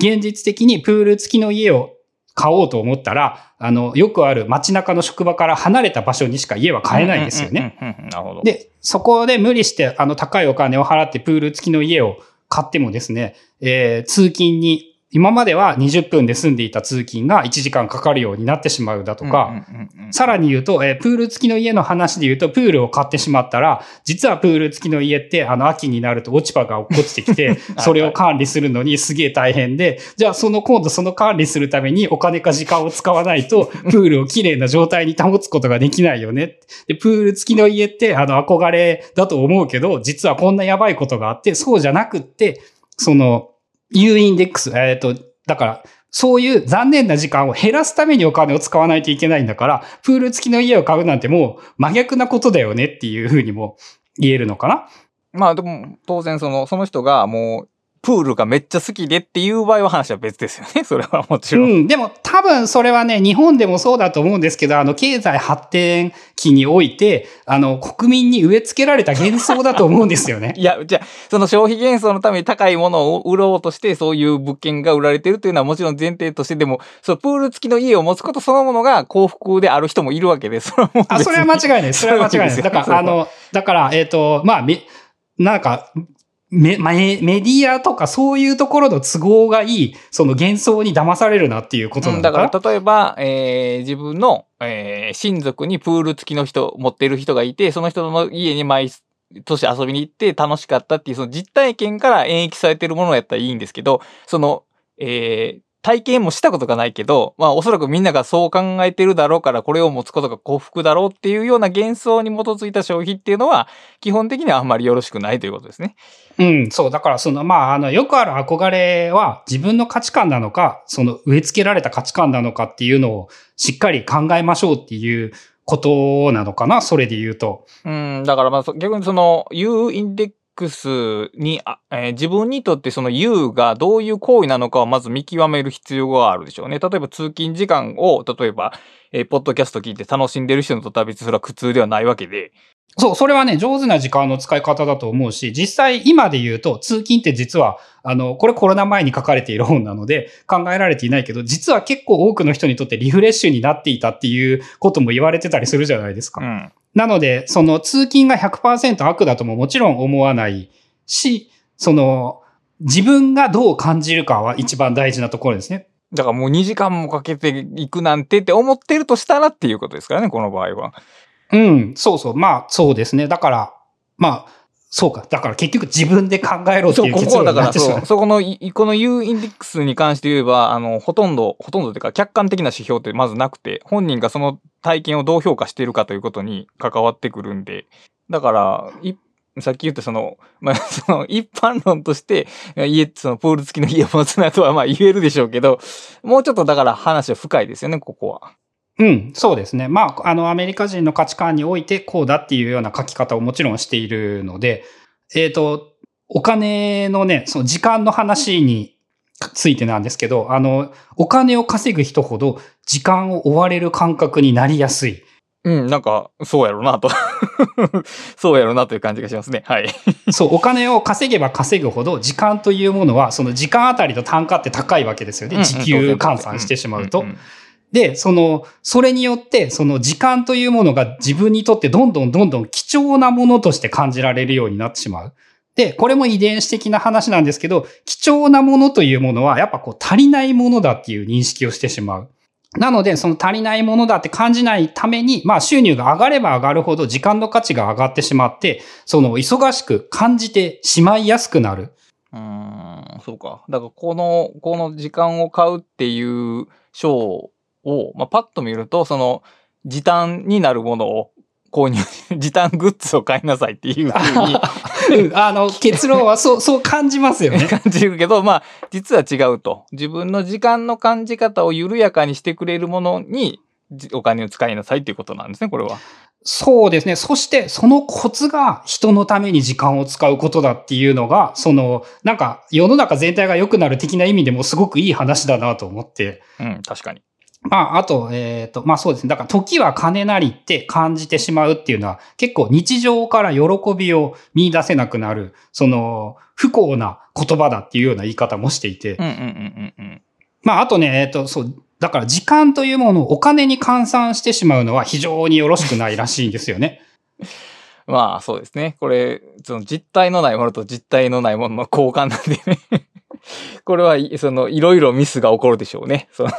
現実的にプール付きの家を買おうと思ったら、あの、よくある街中の職場から離れた場所にしか家は買えないですよね。なるほど。で、そこで無理して、あの、高いお金を払ってプール付きの家を買ってもですね、えー通勤に、今までは20分で済んでいた通勤が1時間かかるようになってしまうだとか、さらに言うと、えープール付きの家の話で言うと、プールを買ってしまったら、実はプール付きの家って、あの、秋になると落ち葉が落ちてきて、[LAUGHS] それを管理するのにすげえ大変で、じゃあその今度その管理するためにお金か時間を使わないと、[LAUGHS] プールをきれいな状態に保つことができないよね。で、プール付きの家って、あの、憧れだと思うけど、実はこんなやばいことがあって、そうじゃなくって、その、U インデックス、えっ、と、だから、そういう残念な時間を減らすためにお金を使わないといけないんだから、プール付きの家を買うなんてもう真逆なことだよねっていうふうにも言えるのかな。まあでも、当然その、その人がもう、プールがめっちゃ好きでっていう場合は話は別ですよね。[LAUGHS] それはもちろん。うん。でも多分それはね、日本でもそうだと思うんですけど、あの、経済発展期において、あの、国民に植え付けられた幻想だと思うんですよね。[LAUGHS] いや、じゃあ、その消費幻想のために高いものを売ろうとして、そういう物件が売られてるというのはもちろん前提として、でも、そう、プール付きの家を持つことそのものが幸福である人もいるわけで、それはもう別あ、に。それは間違いない。それは間違いない。だから、あの、だから、えっ、と、まあ、め、なんか、メ、メディアとかそういうところの都合がいい、その幻想に騙されるなっていうことなん、のか？な、だから、例えば、えー自分の、えー親族にプール付きの人、持ってる人がいて、その人の家に毎年遊びに行って楽しかったっていう、その実体験から演繹されてるものやったらいいんですけど、その、えー体験もしたことがないけど、まあおそらくみんながそう考えてるだろうから、これを持つことが幸福だろうっていうような幻想に基づいた消費っていうのは、基本的にはあんまりよろしくないということですね。うん、そう。だから、その、まあ、あの、よくある憧れは自分の価値観なのか、その植え付けられた価値観なのかっていうのをしっかり考えましょうっていうことなのかなそれで言うと。うん、だからまあそ逆にその U インデッに、あえー自分にとってその U がどういう行為なのかをまず見極める必要があるでしょうね。例えば通勤時間を、例えば、えーポッドキャスト聞いて楽しんでる人にとっては別にそれは苦痛ではないわけで。そう、それはね、上手な時間の使い方だと思うし、実際今で言うと、通勤って実は、あの、これコロナ前に書かれている本なので考えられていないけど、実は結構多くの人にとってリフレッシュになっていたっていうことも言われてたりするじゃないですか。うん。なので、その通勤が100%悪だとももちろん思わないし、その、自分がどう感じるかは一番大事なところですね。だからもう2時間もかけていくなんてって思ってるとしたらっていうことですからね、この場合は。うん、そうそう。まあ、そうですね。だから、まあ、そうか。だから結局自分で考えろってそ、いうう結ここはだから、論になってしまうそう、。そこのい、この U インデックスに関して言えば、あの、ほとんど、ほとんどというか、客観的な指標ってまずなくて、本人がその体験をどう評価しているかということに関わってくるんで、だから、いさっき言ったその、[LAUGHS] まあ、その、一般論として、家、その、プール付きの家を持つなとは、まあ、言えるでしょうけど、もうちょっとだから話は深いですよね、ここは。うん、そうですね。まあ、あの、アメリカ人の価値観においてこうだっていうような書き方をもちろんしているので、えっ、と、お金のね、その時間の話についてなんですけど、あの、お金を稼ぐ人ほど時間を追われる感覚になりやすい。うん、なんか、そうやろうなと。[LAUGHS] そうやろうなという感じがしますね。はい。[LAUGHS] そう、お金を稼げば稼ぐほど、時間というものは、その時間あたりの単価って高いわけですよね。時給換算してしまうとで、その、それによって、その時間というものが自分にとってどんどんどんどん貴重なものとして感じられるようになってしまう。で、これも遺伝子的な話なんですけど、貴重なものというものはやっぱこう足りないものだっていう認識をしてしまう。なので、その足りないものだって感じないために、まあ収入が上がれば上がるほど時間の価値が上がってしまって、その忙しく感じてしまいやすくなる。うん、そうか。だからこの、この時間を買うっていう賞を、まあパッと見ると、その時短になるものを購入、[LAUGHS] 時短グッズを買いなさいっていうふうに [LAUGHS] あの、結論はそう、そう感じますよね。[LAUGHS] 感じるけど、まあ、実は違うと。自分の時間の感じ方を緩やかにしてくれるものに、お金を使いなさいっていうことなんですね、これは。そうですね。そして、そのコツが人のために時間を使うことだっていうのが、その、なんか、世の中全体が良くなる的な意味でもすごくいい話だなと思って。うん、確かに。まあ、あと、えっ、ー、と、まあそうですね。だから、時は金なりって感じてしまうっていうのは、結構日常から喜びを見出せなくなる、その、不幸な言葉だっていうような言い方もしていて。うんうんうんうん。まあ、あとね、えっ、ー、と、そう、だから時間というものをお金に換算してしまうのは非常によろしくないらしいんですよね。[LAUGHS] まあ、そうですね。これ、その実体のないものと実体のないものの交換なんでね。[LAUGHS] これは、その、いろいろミスが起こるでしょうね。その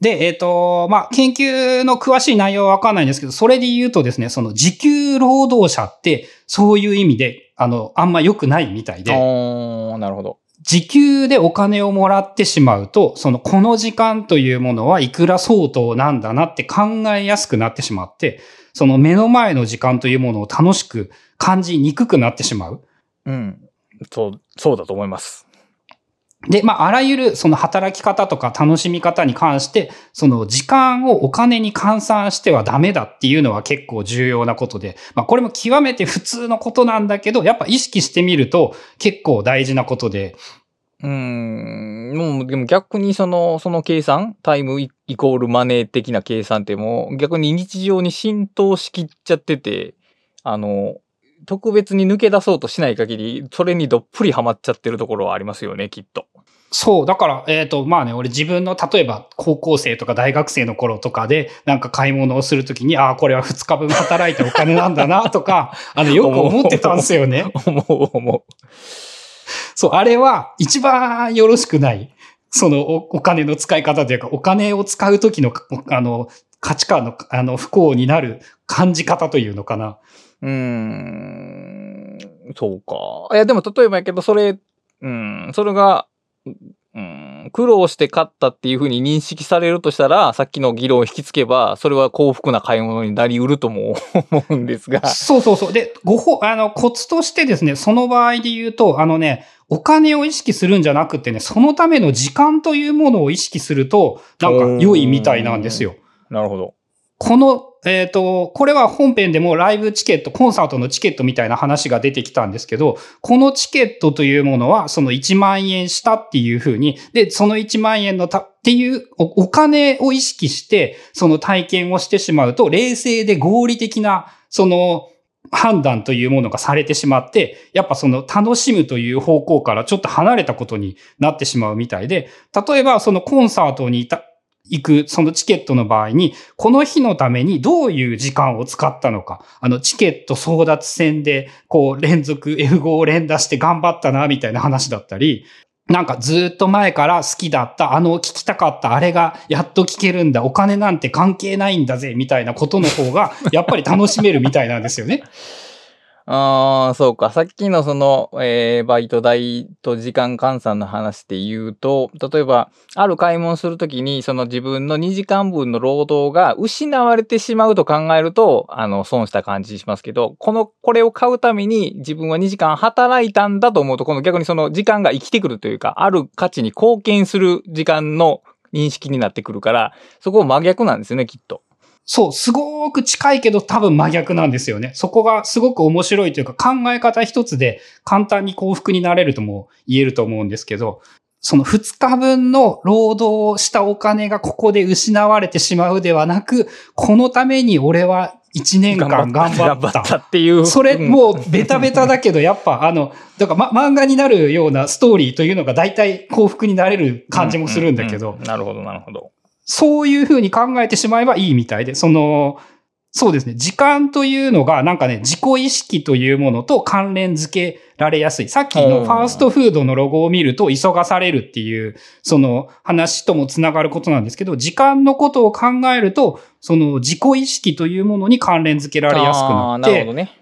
で、えっ、ー、と、まあ、研究の詳しい内容はわかんないんですけど、それで言うとですね、その時給労働者って、そういう意味で、あの、あんま良くないみたいで。なるほど。時給でお金をもらってしまうと、その、この時間というものはいくら相当なんだなって考えやすくなってしまって、その目の前の時間というものを楽しく感じにくくなってしまう。うん。そう、そうだと思います。で、まあ、あらゆるその働き方とか楽しみ方に関して、その時間をお金に換算してはダメだっていうのは結構重要なことで、まあ、これも極めて普通のことなんだけど、やっぱ意識してみると結構大事なことで。うん、もう、でも逆にその、その計算、タイムイコールマネー的な計算ってもう逆に日常に浸透しきっちゃってて、あの、特別に抜け出そうとしない限り、それにどっぷりハマっちゃってるところはありますよね、きっと。そう。だから、えっ、ー、と、まあね、俺自分の、例えば高校生とか大学生の頃とかで、なんか買い物をするときに、ああ、これは2日分働いたお金なんだな、とか、[LAUGHS] あの、よく思ってたんですよね。思う、思う。そう、あれは一番よろしくない。そのお、お金の使い方というか、お金を使うときの、あの、価値観の、あの、不幸になる感じ方というのかな。うーん、そうか。いや、でも例えばやけど、それ、うん、それが、うん、苦労して勝ったっていうふうに認識されるとしたら、さっきの議論を引きつけば、それは幸福な買い物になり得るとも [LAUGHS] 思うんですが。そうそうそう。で、ごほ、あの、コツとしてですね、その場合で言うと、あのね、お金を意識するんじゃなくてね、そのための時間というものを意識すると、なんか良いみたいなんですよ。なるほど。このえっ、ー、と、これは本編でもライブチケット、コンサートのチケットみたいな話が出てきたんですけど、このチケットというものは、その1万円したっていうふうに、で、その1万円のた、っていうお金を意識して、その体験をしてしまうと、冷静で合理的な、その、判断というものがされてしまって、やっぱその楽しむという方向からちょっと離れたことになってしまうみたいで、例えばそのコンサートにいた、行く、そのチケットの場合に、この日のためにどういう時間を使ったのか、あの、チケット争奪戦で、こう、連続 F5 を連打して頑張ったな、みたいな話だったり、なんかずっと前から好きだった、あの聞きたかったあれがやっと聞けるんだ、お金なんて関係ないんだぜ、みたいなことの方が、やっぱり楽しめるみたいなんですよね。ああ、そうか。さっきのその、えー、バイト代と時間換算の話で言うと、例えば、ある買い物するときに、その自分の2時間分の労働が失われてしまうと考えると、あの、損した感じしますけど、この、これを買うために自分は2時間働いたんだと思うと、この逆にその時間が生きてくるというか、ある価値に貢献する時間の認識になってくるから、そこを真逆なんですよね、きっと。そう、すごく近いけど多分真逆なんですよね。そこがすごく面白いというか考え方一つで簡単に幸福になれるとも言えると思うんですけど、その2日分の労働したお金がここで失われてしまうではなく、このために俺は1年間頑張った。ったっていう。それもうベタベタだけど、やっぱあの、だからま、漫画になるようなストーリーというのが大体幸福になれる感じもするんだけど。なるほど、なるほど。そういうふうに考えてしまえばいいみたいで、その、そうですね。時間というのが、なんかね、自己意識というものと関連付けられやすい。さっきのファーストフードのロゴを見ると、急がされるっていう、その話ともつながることなんですけど、時間のことを考えると、その自己意識というものに関連付けられやすくなって、なるほどね。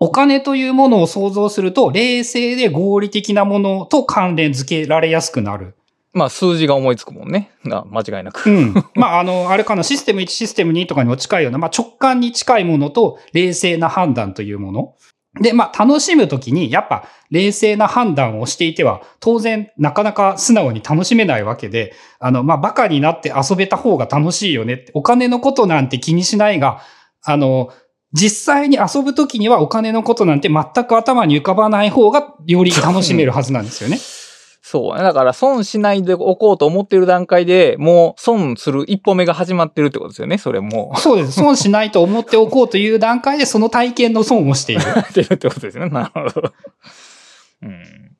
お金というものを想像すると、冷静で合理的なものと関連付けられやすくなる。まあ数字が思いつくもんね。な間違いなく。うん。まあ、あの、あれかな、システム1、システム2とかにも近いような、まあ、直感に近いものと、冷静な判断というもの。で、まあ、楽しむときに、やっぱ、冷静な判断をしていては、当然、なかなか素直に楽しめないわけで、あの、まあ、バカになって遊べた方が楽しいよねって。お金のことなんて気にしないが、あの、実際に遊ぶときにはお金のことなんて全く頭に浮かばない方が、より楽しめるはずなんですよね。そうね。だから損しないでおこうと思ってる段階でもう損する一歩目が始まってるってことですよね。それも。そうです。損しないと思っておこうという段階で、その体験の損をしている。[LAUGHS] ってるってことですよね。なるほど。うん。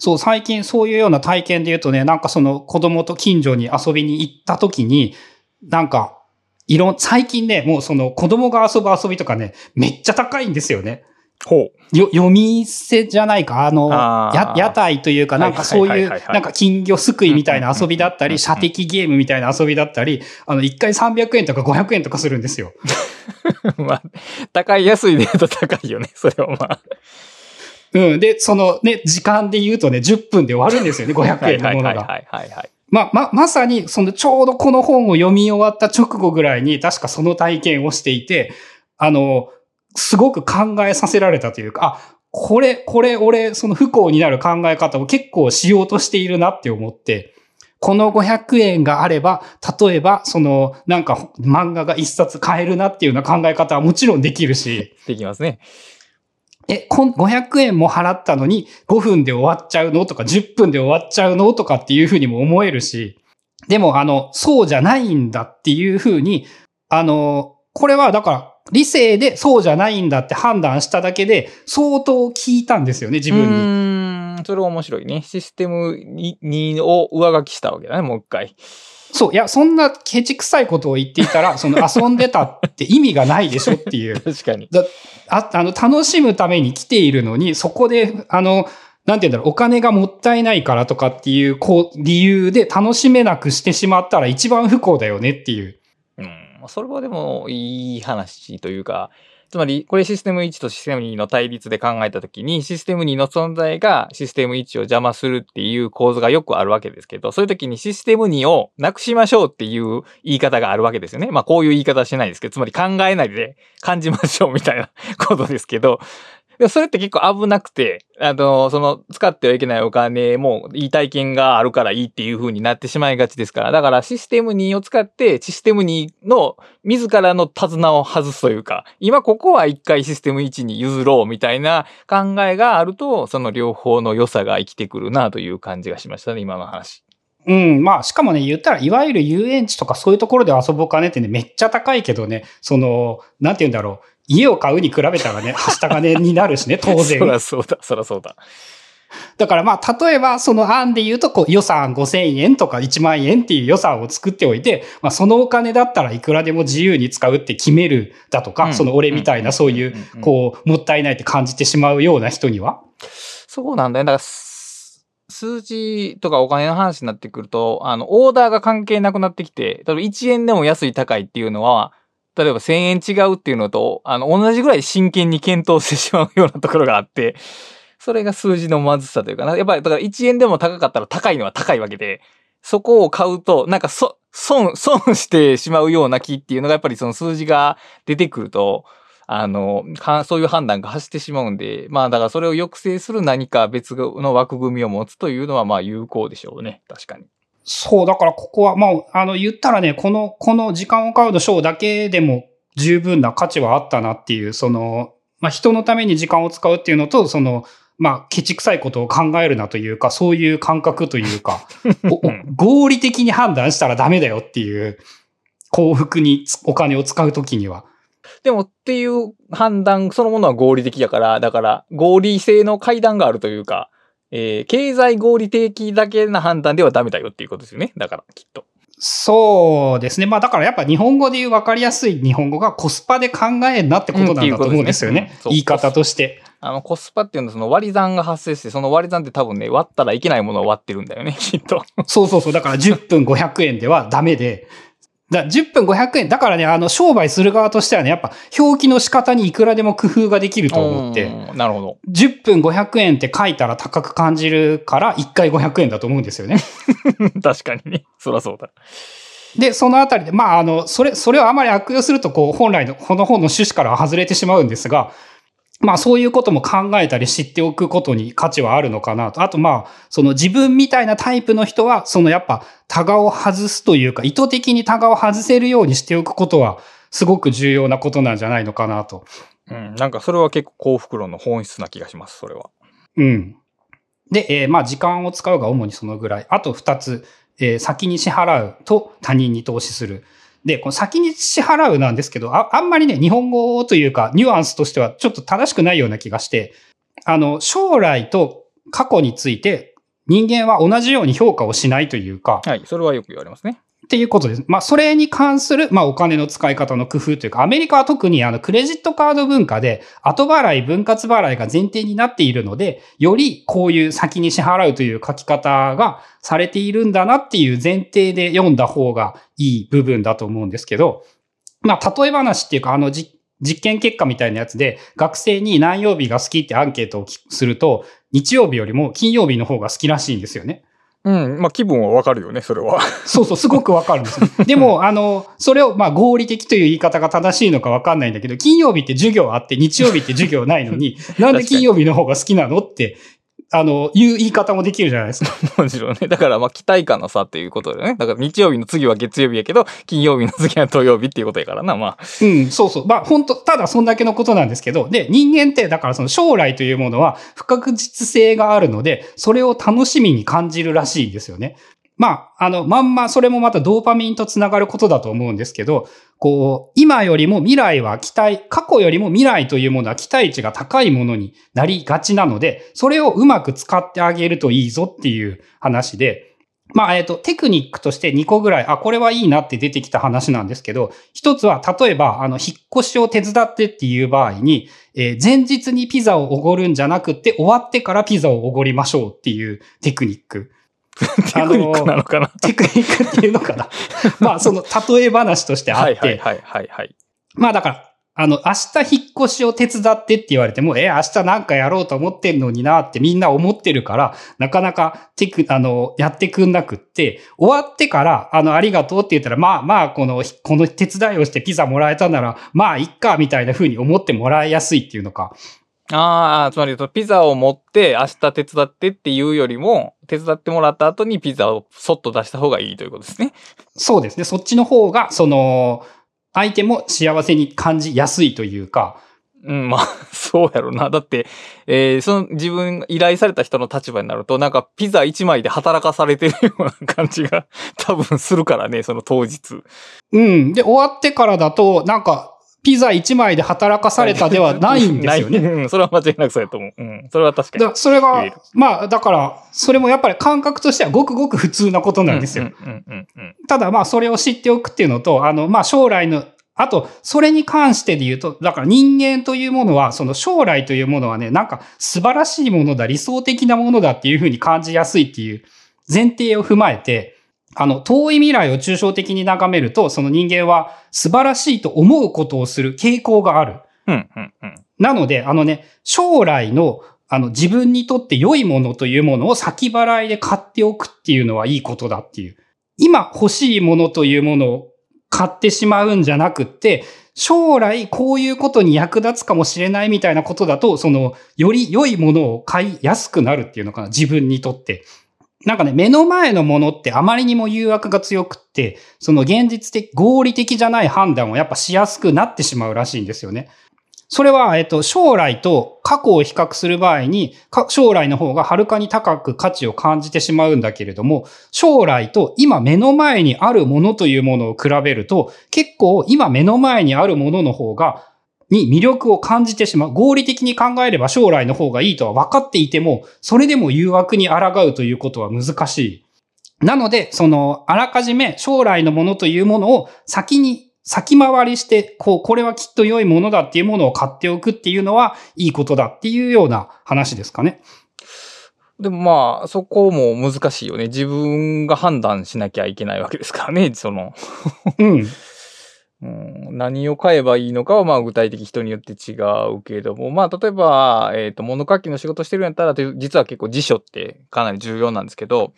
そう、最近そういうような体験で言うとね、なんかその子供と近所に遊びに行った時に、なんか、いろん、最近ね、もうその子供が遊ぶ遊びとかね、めっちゃ高いんですよね。ほう。よ、夜店じゃないか、あの、あ屋台というか、なんかそういうはいはいはいは、いなんか金魚すくいみたいな遊びだったり、射的ゲームみたいな遊びだったり、あの、1回300円とか500円とかするんですよ。[LAUGHS] まあ、高い安いで言うと高いよね。それはまあ。うん。で、そのね、時間で言うとね、10分で終わるんですよね、500円のものが。はいはいはい。ま、ま、まさに、そのちょうどこの本を読み終わった直後ぐらいに、確かその体験をしていて、あの、すごく考えさせられたというか、あ、これ、これ、俺、その不幸になる考え方を結構しようとしているなって思って、この500円があれば、例えば、その、なんか漫画が一冊買えるなっていうような考え方はもちろんできるし、できますね。え、こん500円も払ったのに5分で終わっちゃうのとか10分で終わっちゃうのとかっていうふうにも思えるし、でもあの、そうじゃないんだっていうふうに、あの、これはだから理性でそうじゃないんだって判断しただけで相当聞いたんですよね、自分に。うーん、それ面白いね。システムににを上書きしたわけだね、もう一回。そう、いや、そんなケチくさいことを言っていたら、その遊んでたって意味がないでしょっていう。[LAUGHS] 確かに。だああの、楽しむために来ているのに、そこで、あの、なんて言うんだろう、お金がもったいないからとかっていう、こう、理由で楽しめなくしてしまったら一番不幸だよねっていう。うん。それはでもいい話というか、つまり、これシステム1とシステム2の対立で考えたときに、システム2の存在がシステム1を邪魔するっていう構図がよくあるわけですけど、そういうときにシステム2をなくしましょうっていう言い方があるわけですよね。まあこういう言い方はしないですけど、つまり考えないで感じましょうみたいなことですけど、でそれって結構危なくて、あの、その、使ってはいけないお金もいい体験があるからいいっていう風になってしまいがちですから、だからシステム2を使って、システム2の自らの手綱を外すというか、今ここは一回システム1に譲ろうみたいな考えがあると、その両方の良さが生きてくるなという感じがしましたね、今の話。うん、まあ、しかもね、言ったら、いわゆる遊園地とかそういうところで遊ぶお金ってね、めっちゃ高いけどね、その、なんて言うんだろう、家を買うに比べたらね、はした金になるしね、当然そ。らそうだ、そらそうだ。だからまあ、例えばその案で言うと、こう予算5000円とか1万円っていう予算を作っておいて、まあそのお金だったらいくらでも自由に使うって決めるだとか、うんその俺みたいなそういう、うんこう、もったいないって感じてしまうような人には？そうなんだよ。だから、す数字とかお金の話になってくると、あの、オーダーが関係なくなってきて、例えば1円でも安い高いっていうのは、例えば1000円違うっていうのと、あの、同じぐらい真剣に検討してしまうようなところがあって、それが数字のまずさというかな。やっぱり、だから1円でも高かったら高いのは高いわけで、そこを買うと、なんかそ、損、損してしまうような気っていうのが、やっぱりその数字が出てくると、あの、そういう判断が走ってしまうんで、まあだからそれを抑制する何か別の枠組みを持つというのはまあ有効でしょうね。確かに。そう、だからここは、まあ、あの、言ったらね、この、この時間を買うの賞だけでも十分な価値はあったなっていう、その、まあ、人のために時間を使うっていうのと、その、まあ、ケチくさいことを考えるなというか、そういう感覚というか、[LAUGHS] 合理的に判断したらダメだよっていう、幸福につお金を使うときには。でもっていう判断そのものは合理的だから、だから合理性の階段があるというか、えー経済合理的だけな判断ではダメだよっていうことですよね。だからきっと。そうですね。まあだからやっぱ日本語で言う分かりやすい日本語がコスパで考えんなってことなんだと思うんですよね。言い方として。あの、コスパっていうのはその割り算が発生して、その割り算って多分ね、割ったらいけないものを割ってるんだよね、きっと。そうそうそう。だから10分500円ではダメで。だ10分500円。だからね、あの、商売する側としてはね、やっぱ表記の仕方にいくらでも工夫ができると思って。うんなるほど。10分500円って書いたら高く感じるから、1回500円だと思うんですよね。[LAUGHS] 確かにね。そらそうだ。で、そのあたりで、まあ、あの、それ、それをあまり悪用すると、こう、本来の、この本の趣旨からは外れてしまうんですが、まあ、そういうことも考えたり知っておくことに価値はあるのかなと。あと、まあ、その自分みたいなタイプの人は、そのやっぱ、タガを外すというか、意図的にタガを外せるようにしておくことは、すごく重要なことなんじゃないのかなと。うん。なんかそれは結構幸福論の本質な気がします、それは。うん。で、えーまあ、時間を使うが主にそのぐらい。あと二つ、えー先に支払うと他人に投資する。で、この先に支払うなんですけど、ああんまりね、日本語というか、ニュアンスとしてはちょっと正しくないような気がして、あの、将来と過去について人間は同じように評価をしないというか、はい。それはよく言われますね。っていうことです。まあ、それに関する、まあ、お金の使い方の工夫というか、アメリカは特にあの、クレジットカード文化で、後払い、分割払いが前提になっているので、よりこういう先に支払うという書き方がされているんだなっていう前提で読んだ方がいい部分だと思うんですけど、まあ、例え話っていうか、あの、実験結果みたいなやつで、学生に何曜日が好きってアンケートをすると、日曜日よりも金曜日の方が好きらしいんですよね。うん。まあ気分はわかるよね、それは。そうそう、すごくわかるんですよ。[LAUGHS] でも、あの、それを、まあ、合理的という言い方が正しいのかわかんないんだけど、金曜日って授業あって、日曜日って授業ないのに、[LAUGHS] なんで金曜日の方が好きなのって、あの、いう言い方もできるじゃないですか。[LAUGHS] もちろんね。だからまあ期待感の差っていうことだよね。だから日曜日の次は月曜日やけど、金曜日の次は土曜日っていうことやからな、まあ。うん、そうそう。まあ、本当ただそんだけのことなんですけど、で、人間って、だからその将来というものは不確実性があるので、それを楽しみに感じるらしいんですよね。まあ、あの、まんま、それもまたドーパミンとつながることだと思うんですけど、こう、今よりも未来は期待、過去よりも未来というものは期待値が高いものになりがちなので、それをうまく使ってあげるといいぞっていう話で、まあ、えっ、と、テクニックとして2個ぐらい、あ、これはいいなって出てきた話なんですけど、一つは、例えば、あの、引っ越しを手伝ってっていう場合に、えー前日にピザをおごるんじゃなくて、終わってからピザをおごりましょうっていうテクニック。[LAUGHS] テクニックなのかな？テクニックっていうのかな？[LAUGHS] まあ、その、例え話としてあって、はいはいはいはいはい。まあだから、あの、明日引っ越しを手伝ってって言われても、え、明日なんかやろうと思ってんのになってみんな思ってるから、なかなかテク、あの、やってくんなくって、終わってから、あの、ありがとうって言ったら、まあまあ、この、この手伝いをしてピザもらえたなら、まあ、いっか、みたいな風に思ってもらいやすいっていうのか。ああ、つまり、ピザを持って明日手伝ってっていうよりも、手伝ってもらった後にピザをそっと出した方がいいということですね。そうですね。そっちの方が、その、相手も幸せに感じやすいというか、うん、まあ、[LAUGHS] そうやろな。だって、えーその自分依頼された人の立場になると、なんかピザ一枚で働かされてるような感じが多分するからね、その当日。うん。で、終わってからだと、なんか、ピザ1枚で働かされたではないんですよね。それは間違いなくそうやと思う。うん、それは確かに。だそれがまあ、だから、それもやっぱり感覚としてはごくごく普通なことなんですよ。ただまあ、それを知っておくっていうのと、あの、まあ、将来の、あと、それに関してで言うと、だから人間というものは、その将来というものはね、なんか素晴らしいものだ、理想的なものだっていうふうに感じやすいっていう前提を踏まえて、あの、遠い未来を抽象的に眺めると、その人間は素晴らしいと思うことをする傾向がある。うんうんうん。なので、あのね、将来の、あの、自分にとって良いものというものを先払いで買っておくっていうのはいいことだっていう。今欲しいものというものを買ってしまうんじゃなくって、将来こういうことに役立つかもしれないみたいなことだと、その、より良いものを買いやすくなるっていうのかな、自分にとって。なんかね、目の前のものってあまりにも誘惑が強くって、その現実的、合理的じゃない判断をやっぱしやすくなってしまうらしいんですよね。それは、えっと、将来と過去を比較する場合に、将来の方がはるかに高く価値を感じてしまうんだけれども、将来と今目の前にあるものというものを比べると、結構今目の前にあるものの方が、に魅力を感じてしまう。合理的に考えれば将来の方がいいとは分かっていても、それでも誘惑に抗うということは難しい。なので、その、あらかじめ将来のものというものを先に先回りして、こう、これはきっと良いものだっていうものを買っておくっていうのはいいことだっていうような話ですかね。でもまあ、そこも難しいよね。自分が判断しなきゃいけないわけですからね、そのうん。うん、何を買えばいいのかは、まあ具体的人によって違うけれども、まあ例えば、えっ、ー、と、物書きの仕事してるんやったら、実は結構辞書ってかなり重要なんですけど、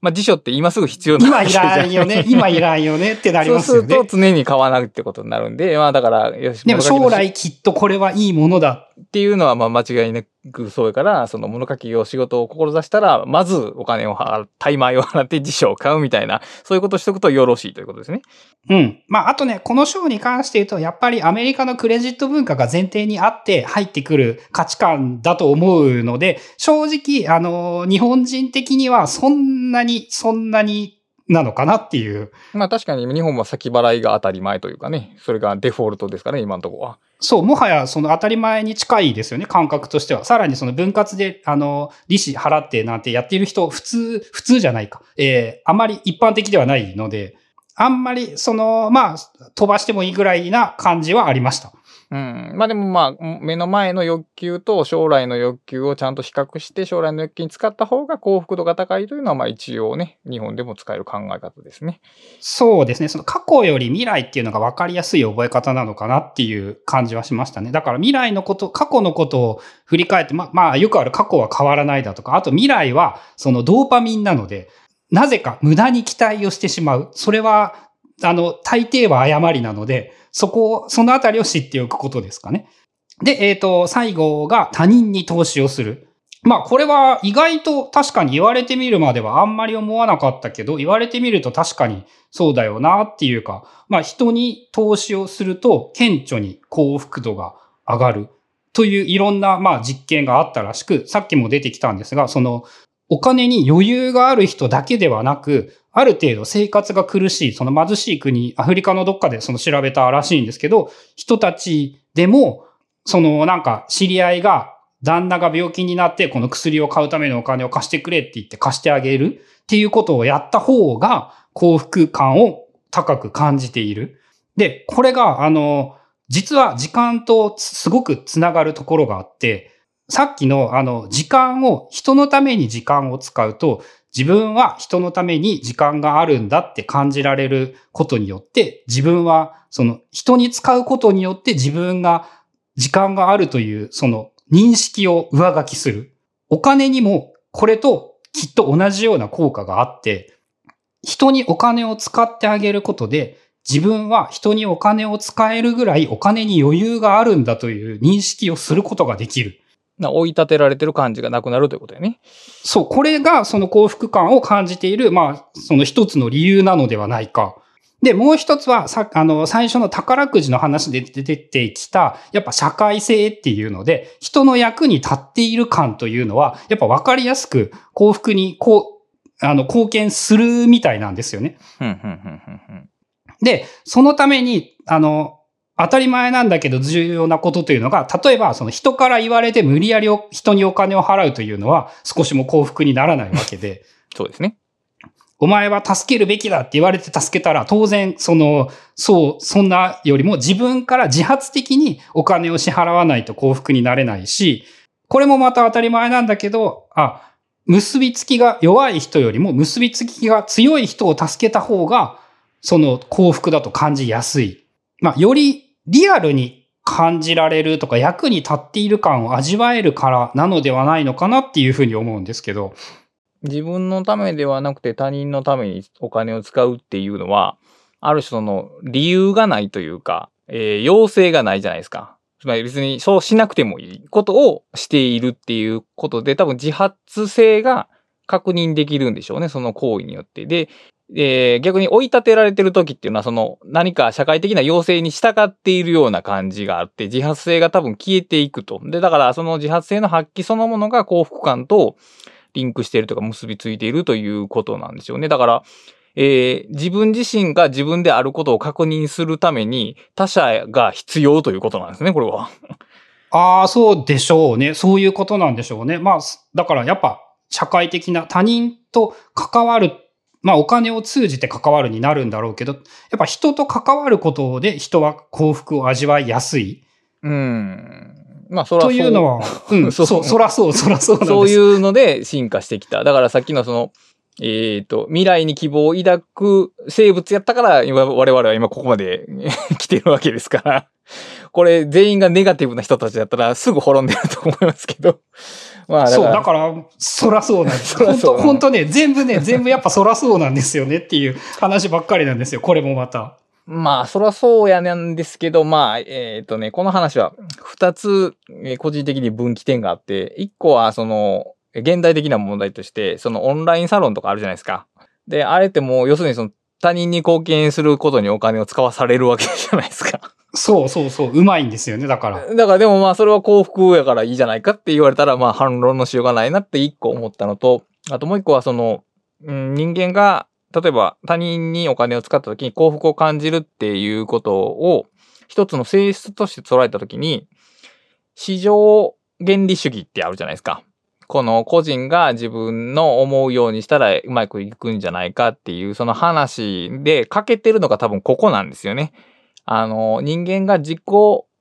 まあ辞書って今すぐ必要な今いらんよね、[LAUGHS] 今いらんよねってなりますよね。そうすると常に買わないってことになるんで、まあだから、よし。でも将来きっとこれはいいものだ。っていうのはまあ間違いなくそうやから、その物書きを仕事を志したら、まずお金を払う、タイマーを払って辞書を買うみたいな、そういうことをしとくとよろしいということですね。うん。まあ、あとね、この章に関して言うと、やっぱりアメリカのクレジット文化が前提にあって入ってくる価値観だと思うので、正直、あの、日本人的にはそんなに、そんなになのかなっていう。まあ確かに日本は先払いが当たり前というかね、それがデフォルトですかね、今のところは。そう、もはやその当たり前に近いですよね、感覚としては。さらにその分割で、あの、利子払ってなんてやっている人、普通、普通じゃないか。えー、あまり一般的ではないので、あんまり、その、まあ、飛ばしてもいいぐらいな感じはありました。うん。まあでもまあ、目の前の欲求と将来の欲求をちゃんと比較して、将来の欲求に使った方が幸福度が高いというのは、まあ一応ね、日本でも使える考え方ですね。そうですね。その過去より未来っていうのが分かりやすい覚え方なのかなっていう感じはしましたね。だから未来のこと、過去のことを振り返って、ま、まあよくある過去は変わらないだとか、あと未来はそのドーパミンなので、なぜか無駄に期待をしてしまう。それは、あの、大抵は誤りなので、そこを、そのあたりを知っておくことですかね。で、えっ、ー、と、最後が他人に投資をする。まあ、これは意外と確かに言われてみるまではあんまり思わなかったけど、言われてみると確かにそうだよなっていうか、まあ、人に投資をすると顕著に幸福度が上がるといういろんな、まあ、実験があったらしく、さっきも出てきたんですが、その、お金に余裕がある人だけではなく、ある程度生活が苦しい、その貧しい国、アフリカのどっかでその調べたらしいんですけど、人たちでも、そのなんか知り合いが旦那が病気になってこの薬を買うためのお金を貸してくれって言って貸してあげるっていうことをやった方が幸福感を高く感じている。で、これがあの、実は時間とすごくつながるところがあって、さっきのあの時間を、人のために時間を使うと、自分は人のために時間があるんだって感じられることによって、自分はその人に使うことによって自分が時間があるというその認識を上書きする。お金にもこれときっと同じような効果があって、人にお金を使ってあげることで、自分は人にお金を使えるぐらいお金に余裕があるんだという認識をすることができる。な追い立てられてる感じがなくなるということだよね。そう、これがその幸福感を感じている、まあ、その一つの理由なのではないか。で、もう一つは、さ、あの、最初の宝くじの話で出てきた、やっぱ社会性っていうので、人の役に立っている感というのは、やっぱ分かりやすく幸福に、こう、あの、貢献するみたいなんですよね。で、そのために、あの、当たり前なんだけど重要なことというのが、例えばその人から言われて無理やり人にお金を払うというのは少しも幸福にならないわけで。[LAUGHS] そうですね。お前は助けるべきだって言われて助けたら、当然、その、そう、そんなよりも自分から自発的にお金を支払わないと幸福になれないし、これもまた当たり前なんだけど、あ、結びつきが弱い人よりも結びつきが強い人を助けた方が、その幸福だと感じやすい。まあ、よりリアルに感じられるとか役に立っている感を味わえるからなのではないのかなっていうふうに思うんですけど。自分のためではなくて他人のためにお金を使うっていうのは、ある種の理由がないというか、えー、要請がないじゃないですか。つまり別にそうしなくてもいいことをしているっていうことで、多分自発性が確認できるんでしょうね、その行為によって。で、えー、逆に追い立てられてる時っていうのは、その何か社会的な要請に従っているような感じがあって、自発性が多分消えていくと。で、だからその自発性の発揮そのものが幸福感とリンクしているとか結びついているということなんですよね。だから、えー、自分自身が自分であることを確認するために他者が必要ということなんですね、これは。[LAUGHS] ああ、そうでしょうね。そういうことなんでしょうね。まあ、だからやっぱ社会的な他人と関わるまあお金を通じて関わるになるんだろうけど、やっぱ人と関わることで人は幸福を味わいやすい。うん。まあ、そらそうというのは、うん、そ [LAUGHS] そうそらそう、そらそうなんです。そういうので進化してきた。だからさっきのその、えっ、と、未来に希望を抱く生物やったから、今我々は今ここまで [LAUGHS] 来てるわけですから。これ全員がネガティブな人たちだったらすぐ滅んでると思いますけど。まあだそう、だから、そらそうなんです。本当本当ね、全部ね、全部やっぱそらそうなんですよねっていう話ばっかりなんですよ。これもまた。まあ、そらそうやなんですけど、まあ、えっ、とね、この話は二つ、えー個人的に分岐点があって、一個はその、現代的な問題として、そのオンラインサロンとかあるじゃないですか。で、あれってもう、要するにその、他人に貢献することにお金を使わされるわけじゃないですか。そうそうそう、うまいんですよね、だから。だからでもまあそれは幸福やからいいじゃないかって言われたらまあ反論のしようがないなって一個思ったのと、あともう一個はその、うん、人間が例えば他人にお金を使った時に幸福を感じるっていうことを一つの性質として捉えた時に、市場原理主義ってあるじゃないですか。この個人が自分の思うようにしたらうまくいくんじゃないかっていうその話で欠けてるのが多分ここなんですよね。あの、人間が自己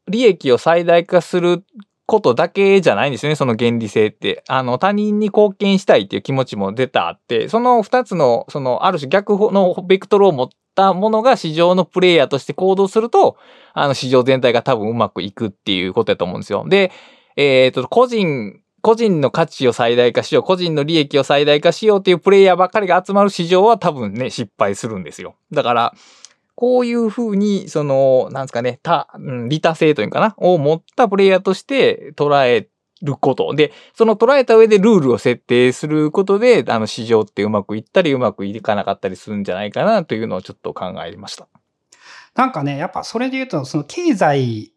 利益を最大化することだけじゃないんですよね、その原理性って。あの、他人に貢献したいっていう気持ちも出たあって、その二つの、その、ある種逆のベクトルを持ったものが市場のプレイヤーとして行動すると、あの、市場全体が多分うまくいくっていうことだと思うんですよ。で、えっ、と、個人、個人の価値を最大化しよう、個人の利益を最大化しようっていうプレイヤーばっかりが集まる市場は多分ね、失敗するんですよ。だから、こういうふうに、その、なんですかね、た、うん利他性というかな、を持ったプレイヤーとして捉えること。で、その捉えた上でルールを設定することで、あの、市場ってうまくいったり、うまくいかなかったりするんじゃないかな、というのをちょっと考えました。なんかね、やっぱそれで言うと、その経済、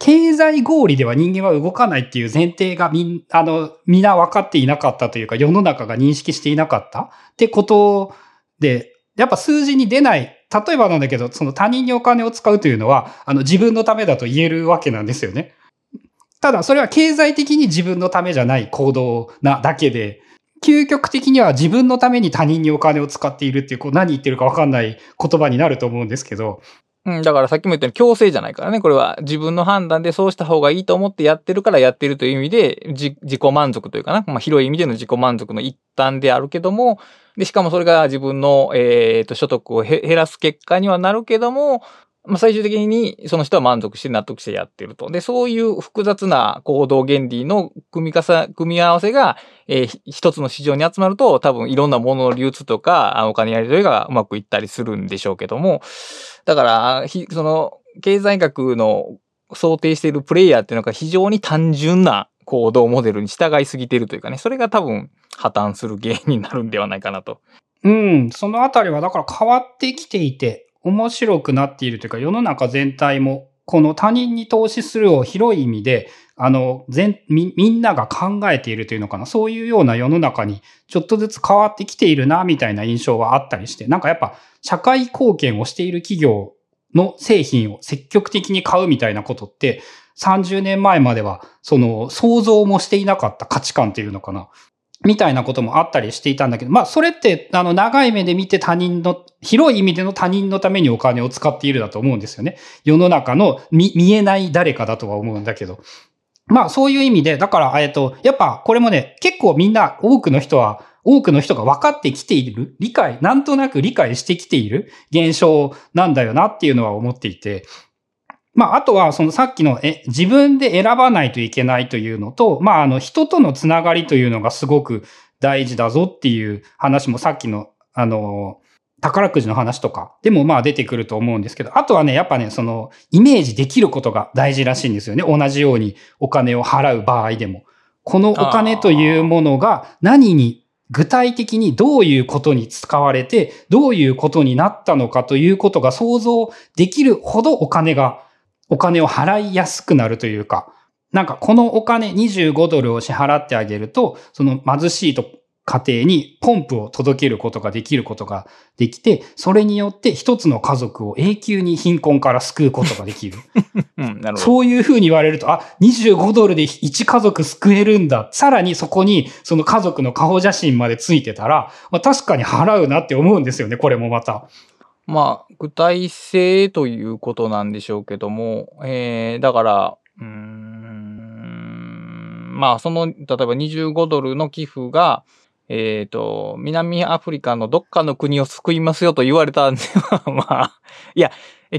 経済合理では人間は動かないっていう前提がみん、あの、みんな分かっていなかったというか、世の中が認識していなかったってことで、やっぱ数字に出ない、例えばなんだけど、その他人にお金を使うというのは、あの、自分のためだと言えるわけなんですよね。ただ、それは経済的に自分のためじゃない行動なだけで、究極的には自分のために他人にお金を使っているっていう、こう何言ってるか分かんない言葉になると思うんですけど、うん、だからさっきも言ったように強制じゃないからね。これは自分の判断でそうした方がいいと思ってやってるからやってるという意味で、自己満足というかな。まあ広い意味での自己満足の一端であるけども、で、しかもそれが自分の、えっ、と、所得を減らす結果にはなるけども、まあ最終的にその人は満足して納得してやってると。で、そういう複雑な行動原理の組みかさ、組み合わせが、えー一つの市場に集まると、多分いろんなものの流通とか、お金やり取りがうまくいったりするんでしょうけども、だから、その、経済学の想定しているプレイヤーっていうのが非常に単純な行動モデルに従いすぎてるというかね、それが多分破綻する原因になるんではないかなと。うん、そのあたりはだから変わってきていて、面白くなっているというか、世の中全体も、この他人に投資するを広い意味で、あの、全、み、みんなが考えているというのかな。そういうような世の中にちょっとずつ変わってきているな、みたいな印象はあったりして、なんかやっぱ社会貢献をしている企業の製品を積極的に買うみたいなことって、30年前までは、その、想像もしていなかった価値観っていうのかな。みたいなこともあったりしていたんだけど、まあそれって、あの、長い目で見て他人の、広い意味での他人のためにお金を使っているだと思うんですよね。世の中の見、見えない誰かだとは思うんだけど。まあそういう意味で、だから、えっと、やっぱこれもね、結構みんな、多くの人は、多くの人が分かってきている、理解、なんとなく理解してきている現象なんだよなっていうのは思っていて、まあ、あとは、そのさっきの、え、自分で選ばないといけないというのと、まあ、あの、人とのつながりというのがすごく大事だぞっていう話もさっきの、あの、宝くじの話とかでもまあ出てくると思うんですけど、あとはね、やっぱね、その、イメージできることが大事らしいんですよね。同じようにお金を払う場合でも。このお金というものが何に具体的にどういうことに使われて、どういうことになったのかということが想像できるほどお金が、お金を払いやすくなるというか、なんかこのお金25ドルを支払ってあげると、その貧しいと、家庭にポンプを届けることができることができて、それによって一つの家族を永久に貧困から救うことができる。[LAUGHS] うん、なる。そういうふうに言われると、あ、25ドルで1家族救えるんだ。さらにそこにその家族の顔写真までついてたら、まあ確かに払うなって思うんですよね、これもまた。まあ、具体性ということなんでしょうけども、えー、だから、うん、まあ、その、例えば25ドルの寄付が、えっ、と、南アフリカのどっかの国を救いますよと言われたんでは、[LAUGHS] まあ、いや、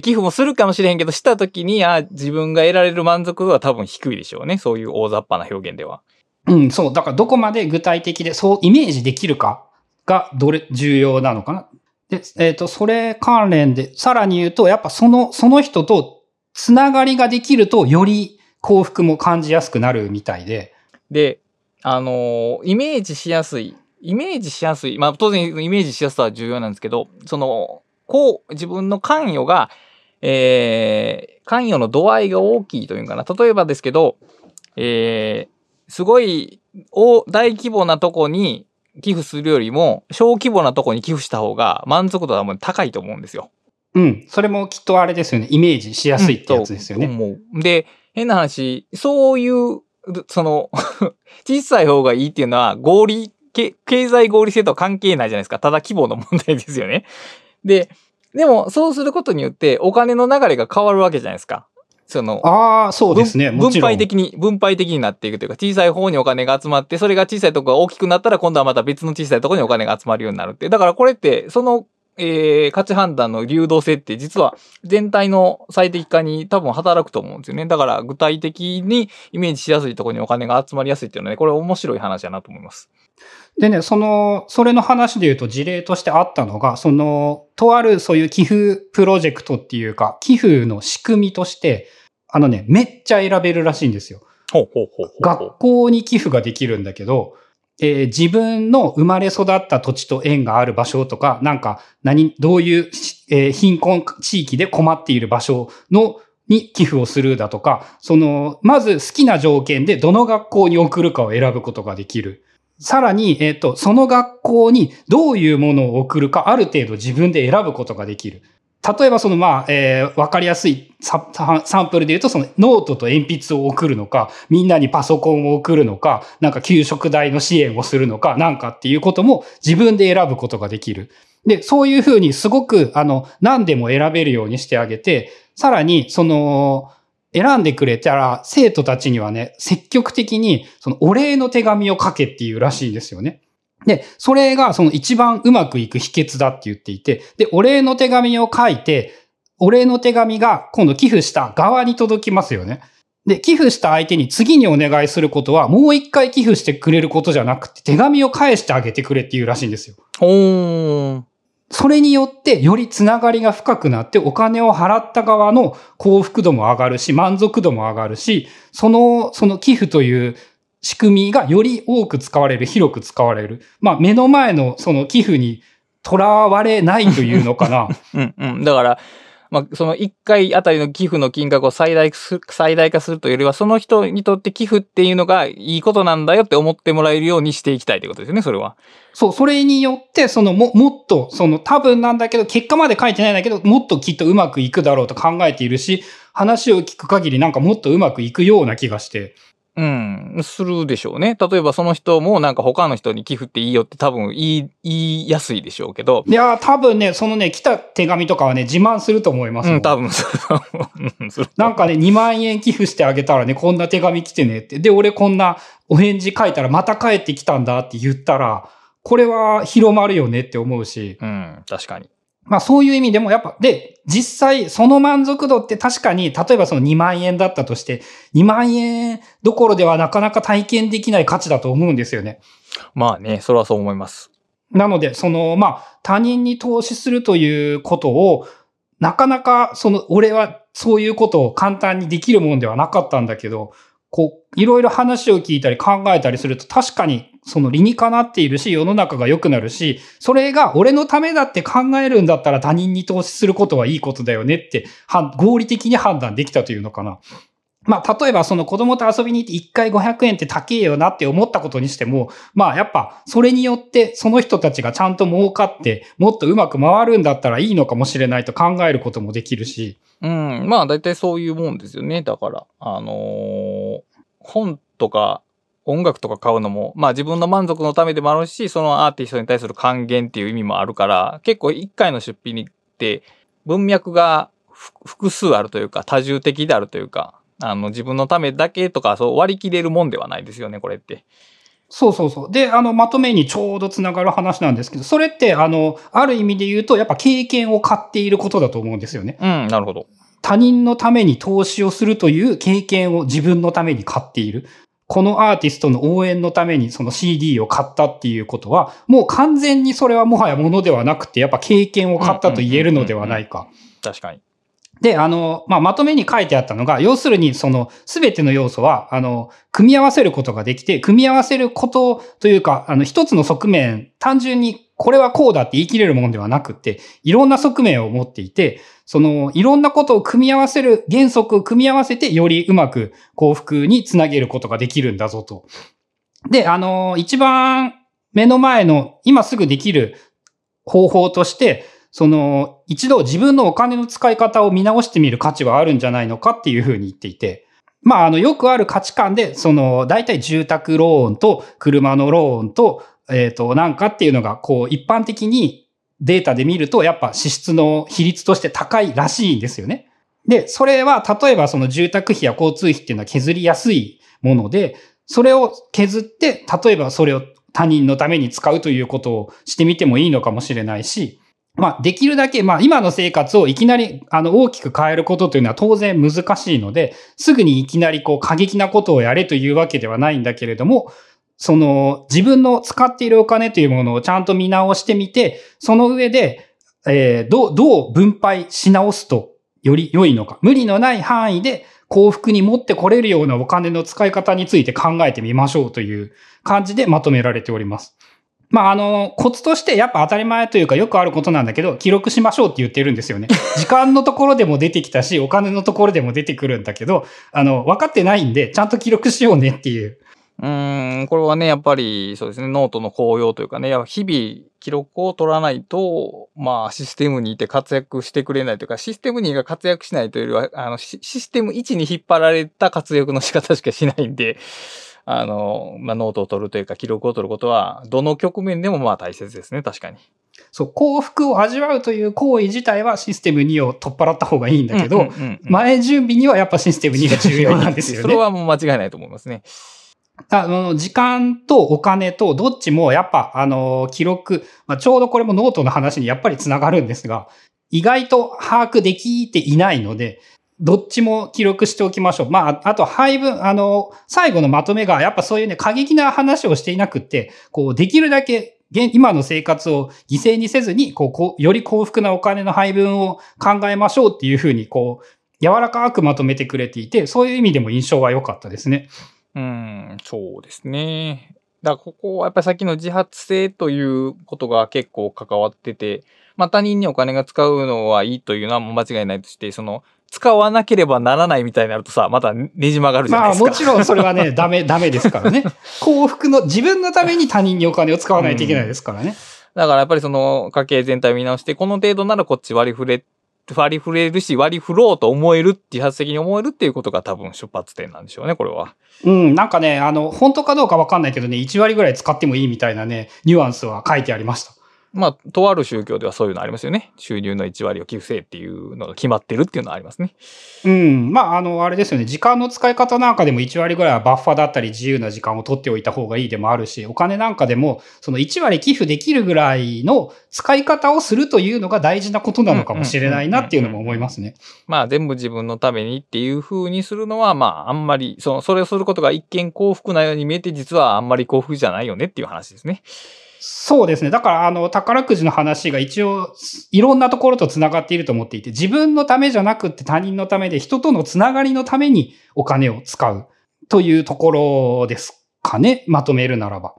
寄付もするかもしれへんけど、した時に、あ自分が得られる満足度は多分低いでしょうね。そういう大雑把な表現では。うん、そう。だからどこまで具体的で、そうイメージできるかがどれ、重要なのかな。で、えっ、と、それ関連で、さらに言うと、やっぱその、その人とつながりができると、より幸福も感じやすくなるみたいで。で、あのーイメージしやすい。イメージしやすい。まあ、当然、イメージしやすさは重要なんですけど、その、こう、自分の関与が、えー、関与の度合いが大きいというかな。例えばですけど、えー、すごい、大規模なとこに寄付するよりも、小規模なとこに寄付した方が満足度はもう高いと思うんですよ。うん。それもきっとあれですよね。イメージしやすいってやつですよね。うんと思うで、変な話、そういう、その、[LAUGHS] 小さい方がいいっていうのは、合理、け経済合理性とは関係ないじゃないですか。ただ規模の問題ですよね。で、でも、そうすることによって、お金の流れが変わるわけじゃないですか。その、ああ、そうですね。分配的に、分配的になっていくというか、小さい方にお金が集まって、それが小さいところが大きくなったら、今度はまた別の小さいところにお金が集まるようになるって。だからこれって、その、えー、価値判断の流動性って実は全体の最適化に多分働くと思うんですよね。だから具体的にイメージしやすいところにお金が集まりやすいっていうのはね、これ面白い話だなと思います。でね、その、それの話で言うと事例としてあったのが、その、とあるそういう寄付プロジェクトっていうか、寄付の仕組みとして、あのね、めっちゃ選べるらしいんですよ。ほうほうほう。学校に寄付ができるんだけど、えー自分の生まれ育った土地と縁がある場所とか、なんか、何、どういう、えー貧困地域で困っている場所の、に寄付をするだとか、その、まず好きな条件でどの学校に送るかを選ぶことができる。さらに、えっ、と、その学校にどういうものを送るか、ある程度自分で選ぶことができる。例えばそのまあ、えーわかりやすいササンプルで言うと、そのノートと鉛筆を送るのか、みんなにパソコンを送るのか、なんか給食代の支援をするのか、なんかっていうことも自分で選ぶことができる。で、そういうふうにすごく、あの、何でも選べるようにしてあげて、さらに、その、選んでくれたら、生徒たちにはね、積極的に、そのお礼の手紙を書けっていうらしいんですよね。で、それがその一番うまくいく秘訣だって言っていて、で、お礼の手紙を書いて、お礼の手紙が今度寄付した側に届きますよね。で、寄付した相手に次にお願いすることは、もう一回寄付してくれることじゃなくて、手紙を返してあげてくれっていうらしいんですよ。ほー。それによって、よりつながりが深くなって、お金を払った側の幸福度も上がるし、満足度も上がるし、その、その寄付という仕組みがより多く使われる、広く使われる。まあ、目の前のその寄付にとらわれないというのかな。[LAUGHS] うんうん。だから、まあ、その1回あたりの寄付の金額を最大最大化するというよりは、その人にとって寄付っていうのがいいことなんだよって思ってもらえるようにしていきたいということですよね、それは。そう、それによって、そのも、もっと、その多分なんだけど、結果まで書いてないんだけど、もっときっとうまくいくだろうと考えているし、話を聞く限りなんかもっとうまくいくような気がして。うん、するでしょうね。例えばその人もなんか他の人に寄付っていいよって多分言い、言いやすいでしょうけど、いやー、多分ね、そのね、来た手紙とかはね、自慢すると思いますよ。うん、多分なんかね、2万円寄付してあげたらね、こんな手紙来てねって。で、俺こんなお返事書いたらまた帰ってきたんだって言ったら、これは広まるよねって思うし。うん、確かに。まあそういう意味でもやっぱ、で、実際その満足度って確かに、例えばその2万円だったとして、2万円どころではなかなか体験できない価値だと思うんですよね。まあね、それはそう思います。なので、その、まあ、他人に投資するということを、なかなか、その、俺はそういうことを簡単にできるもんではなかったんだけど、こう、いろいろ話を聞いたり考えたりすると、確かに、その理にかなっているし、世の中が良くなるし、それが俺のためだって考えるんだったら他人に投資することはいいことだよねって、合理的に判断できたというのかな。まあ、例えばその子供と遊びに行って1回500円って高えよなって思ったことにしても、まあやっぱそれによってその人たちがちゃんと儲かってもっとうまく回るんだったらいいのかもしれないと考えることもできるし。うん。まあ大体そういうもんですよね。だから、あのー本とか音楽とか買うのも、まあ自分の満足のためでもあるし、そのアーティストに対する還元っていう意味もあるから、結構一回の出費にって文脈がふ複数あるというか、多重的であるというか、あの自分のためだけとかそう割り切れるもんではないですよね、これって。そうそうそう。で、あの、まとめにちょうどつながる話なんですけど、それって、あの、ある意味で言うと、やっぱ経験を買っていることだと思うんですよね。うん、なるほど。他人のために投資をするという経験を自分のために買っている。このアーティストの応援のためにその CD を買ったっていうことは、もう完全にそれはもはやものではなくて、やっぱ経験を買ったと言えるのではないか。確かに。で、あの、まあ、まとめに書いてあったのが、要するにそのすべての要素は、あの、組み合わせることができて、組み合わせることというか、あの、一つの側面、単純にこれはこうだって言い切れるものではなくて、いろんな側面を持っていて、その、いろんなことを組み合わせる原則を組み合わせて、よりうまく幸福につなげることができるんだぞと。で、あの、一番目の前の、今すぐできる方法として、その、一度自分のお金の使い方を見直してみる価値はあるんじゃないのかっていうふうに言っていて、まあ、あの、よくある価値観で、その、大体住宅ローンと車のローンと、えっ、と、なんかっていうのが、こう、一般的にデータで見ると、やっぱ支出の比率として高いらしいんですよね。で、それは、例えばその住宅費や交通費っていうのは削りやすいもので、それを削って、例えばそれを他人のために使うということをしてみてもいいのかもしれないし、まあ、できるだけ、まあ、今の生活をいきなり、あの、大きく変えることというのは当然難しいので、すぐにいきなり、こう、過激なことをやれというわけではないんだけれども、その、自分の使っているお金というものをちゃんと見直してみて、その上で、えーどう、どう分配し直すと、より良いのか。無理のない範囲で幸福に持ってこれるようなお金の使い方について考えてみましょうという感じでまとめられております。まあ、あの、コツとしてやっぱ当たり前というかよくあることなんだけど、記録しましょうって言ってるんですよね。[LAUGHS] 時間のところでも出てきたし、お金のところでも出てくるんだけど、あの、分かってないんで、ちゃんと記録しようねっていう。うーん、これはね、やっぱり、そうですね、ノートの効用というかね、やっぱ日々記録を取らないと、まあ、システム2って活躍してくれないというか、システム2が活躍しないというよりは、あの、シシステム1に引っ張られた活躍の仕方しかしないんで、[LAUGHS] あの、まあ、ノートを取るというか、記録を取ることは、どの局面でもまあ大切ですね、確かに。そう、幸福を味わうという行為自体はシステム2を取っ払った方がいいんだけど、前準備にはやっぱシステム2が重要なんですよ [LAUGHS] それね。はもう間違いないと思いますね。あの、時間とお金とどっちもやっぱ、あの、記録、まあ、ちょうどこれもノートの話にやっぱりつながるんですが、意外と把握できていないので、どっちも記録しておきましょう。まあ、あと配分、あの、最後のまとめがやっぱそういうね、過激な話をしていなくって、こう、できるだけ今の生活を犠牲にせずに、こう、こう、より幸福なお金の配分を考えましょうっていうふうに、こう、柔らかくまとめてくれていて、そういう意味でも印象は良かったですね。うん、そうですね。だからここはやっぱりさっきの自発性ということが結構関わってて、まあ他人にお金が使うのはいいというのはもう間違いないとして、その、使わなければならないみたいになるとさ、またねじ曲がるじゃないですか。まあもちろんそれはね、[LAUGHS] ダメ、ダメですからね。幸福の、自分のために他人にお金を使わないといけないですからね。だからやっぱりその家計全体を見直して、この程度ならこっち割り振れ、割り振れるし、割り振ろうと思える、自発的に思えるっていうことが多分出発点なんでしょうね、これは。うん、なんかね、あの、本当かどうかわかんないけどね、1割ぐらい使ってもいいみたいなね、ニュアンスは書いてありました。まあ、とある宗教ではそういうのありますよね。収入の1割を寄付せえっていうのが決まってるっていうのはありますね。うん。まあ、あの、あれですよね。時間の使い方なんかでも1割ぐらいはバッファだったり自由な時間を取っておいた方がいいでもあるし、お金なんかでも、その1割寄付できるぐらいの使い方をするというのが大事なことなのかもしれないなっていうのも思いますね。まあ、全部自分のためにっていう風にするのは、まあ、あんまり、その、それをすることが一見幸福なように見えて、実はあんまり幸福じゃないよねっていう話ですね。そうですね。だから、あの、宝くじの話が一応、いろんなところと繋がっていると思っていて、自分のためじゃなくって他人のためで、人とのつながりのためにお金を使うというところですかね。まとめるならば。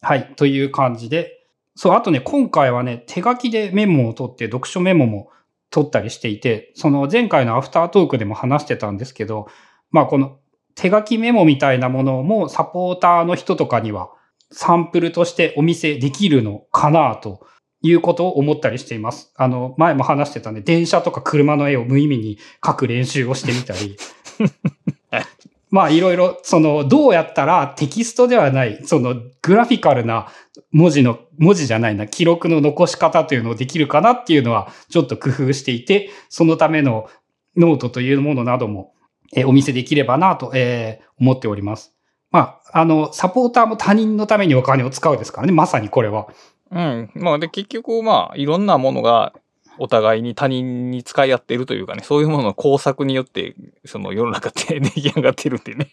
はい。という感じで。そう、あとね、今回はね、手書きでメモを取って、読書メモも取ったりしていて、その前回のアフタートークでも話してたんですけど、まあこの手書きメモみたいなものもサポーターの人とかにはサンプルとしてお見せできるのかなということを思ったりしています。あの、前も話してたね、電車とか車の絵を無意味に描く練習をしてみたり。[LAUGHS] まあいろいろ、その、どうやったらテキストではない、そのグラフィカルな文字の、文字じゃないな、記録の残し方というのをできるかなっていうのはちょっと工夫していて、そのためのノートというものなども、えお見せできればなと、えー、思っております。まあ、あの、サポーターも他人のためにお金を使うですからね、まさにこれは。うん。まあ、で、結局、まあ、いろんなものがお互いに他人に使い合ってるというかね、そういうものの工作によって、その世の中って [LAUGHS] 出来上がってるんでね。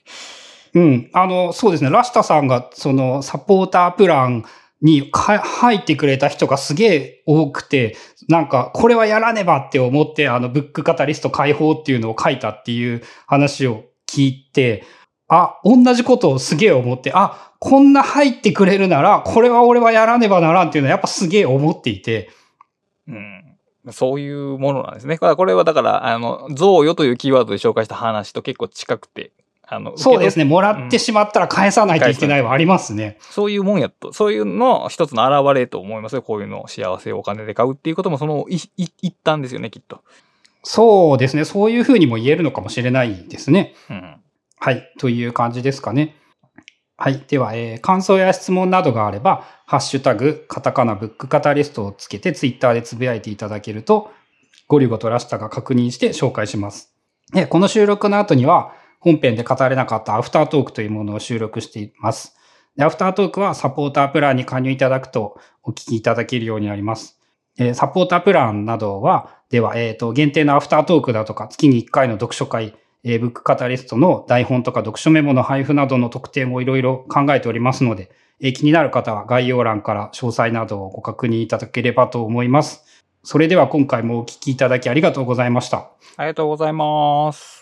うん。あの、そうですね。ラスタさんが、その、サポータープランに入ってくれた人がすげえ多くて、なんか、これはやらねばって思って、あの、ブックカタリスト解放っていうのを書いたっていう話を聞いて、あ、同じことをすげえ思って、あ、こんな入ってくれるなら、これは俺はやらねばならんっていうのはやっぱすげえ思っていて、うん。そういうものなんですね。これはだから、あの、贈与というキーワードで紹介した話と結構近くて、あの、そうですね。もらってしまったら返さないといけないはありますね。そういうもんやと、そういうの一つの表れと思いますよ。こういうの幸せをお金で買うっていうこともその一旦ですよね、きっと。そうですね。そういうふうにも言えるのかもしれないですね。うん。はい。という感じですかね。はい。では、えー、感想や質問などがあれば、ハッシュタグ、カタカナブックカタリストをつけてツイッターでつぶやいていただけると、ゴリゴとラシタが確認して紹介します。で、この収録の後には、本編で語れなかったアフタートークというものを収録しています。でアフタートークはサポータープランに加入いただくとお聞きいただけるようになります。えー、サポータープランなどは、では、えっ、ー、と、限定のアフタートークだとか、月に1回の読書会、えー、ブックカタリストの台本とか読書メモの配布などの特典をいろいろ考えておりますので、えー、気になる方は概要欄から詳細などをご確認いただければと思います。それでは今回もお聞きいただきありがとうございました。ありがとうございます。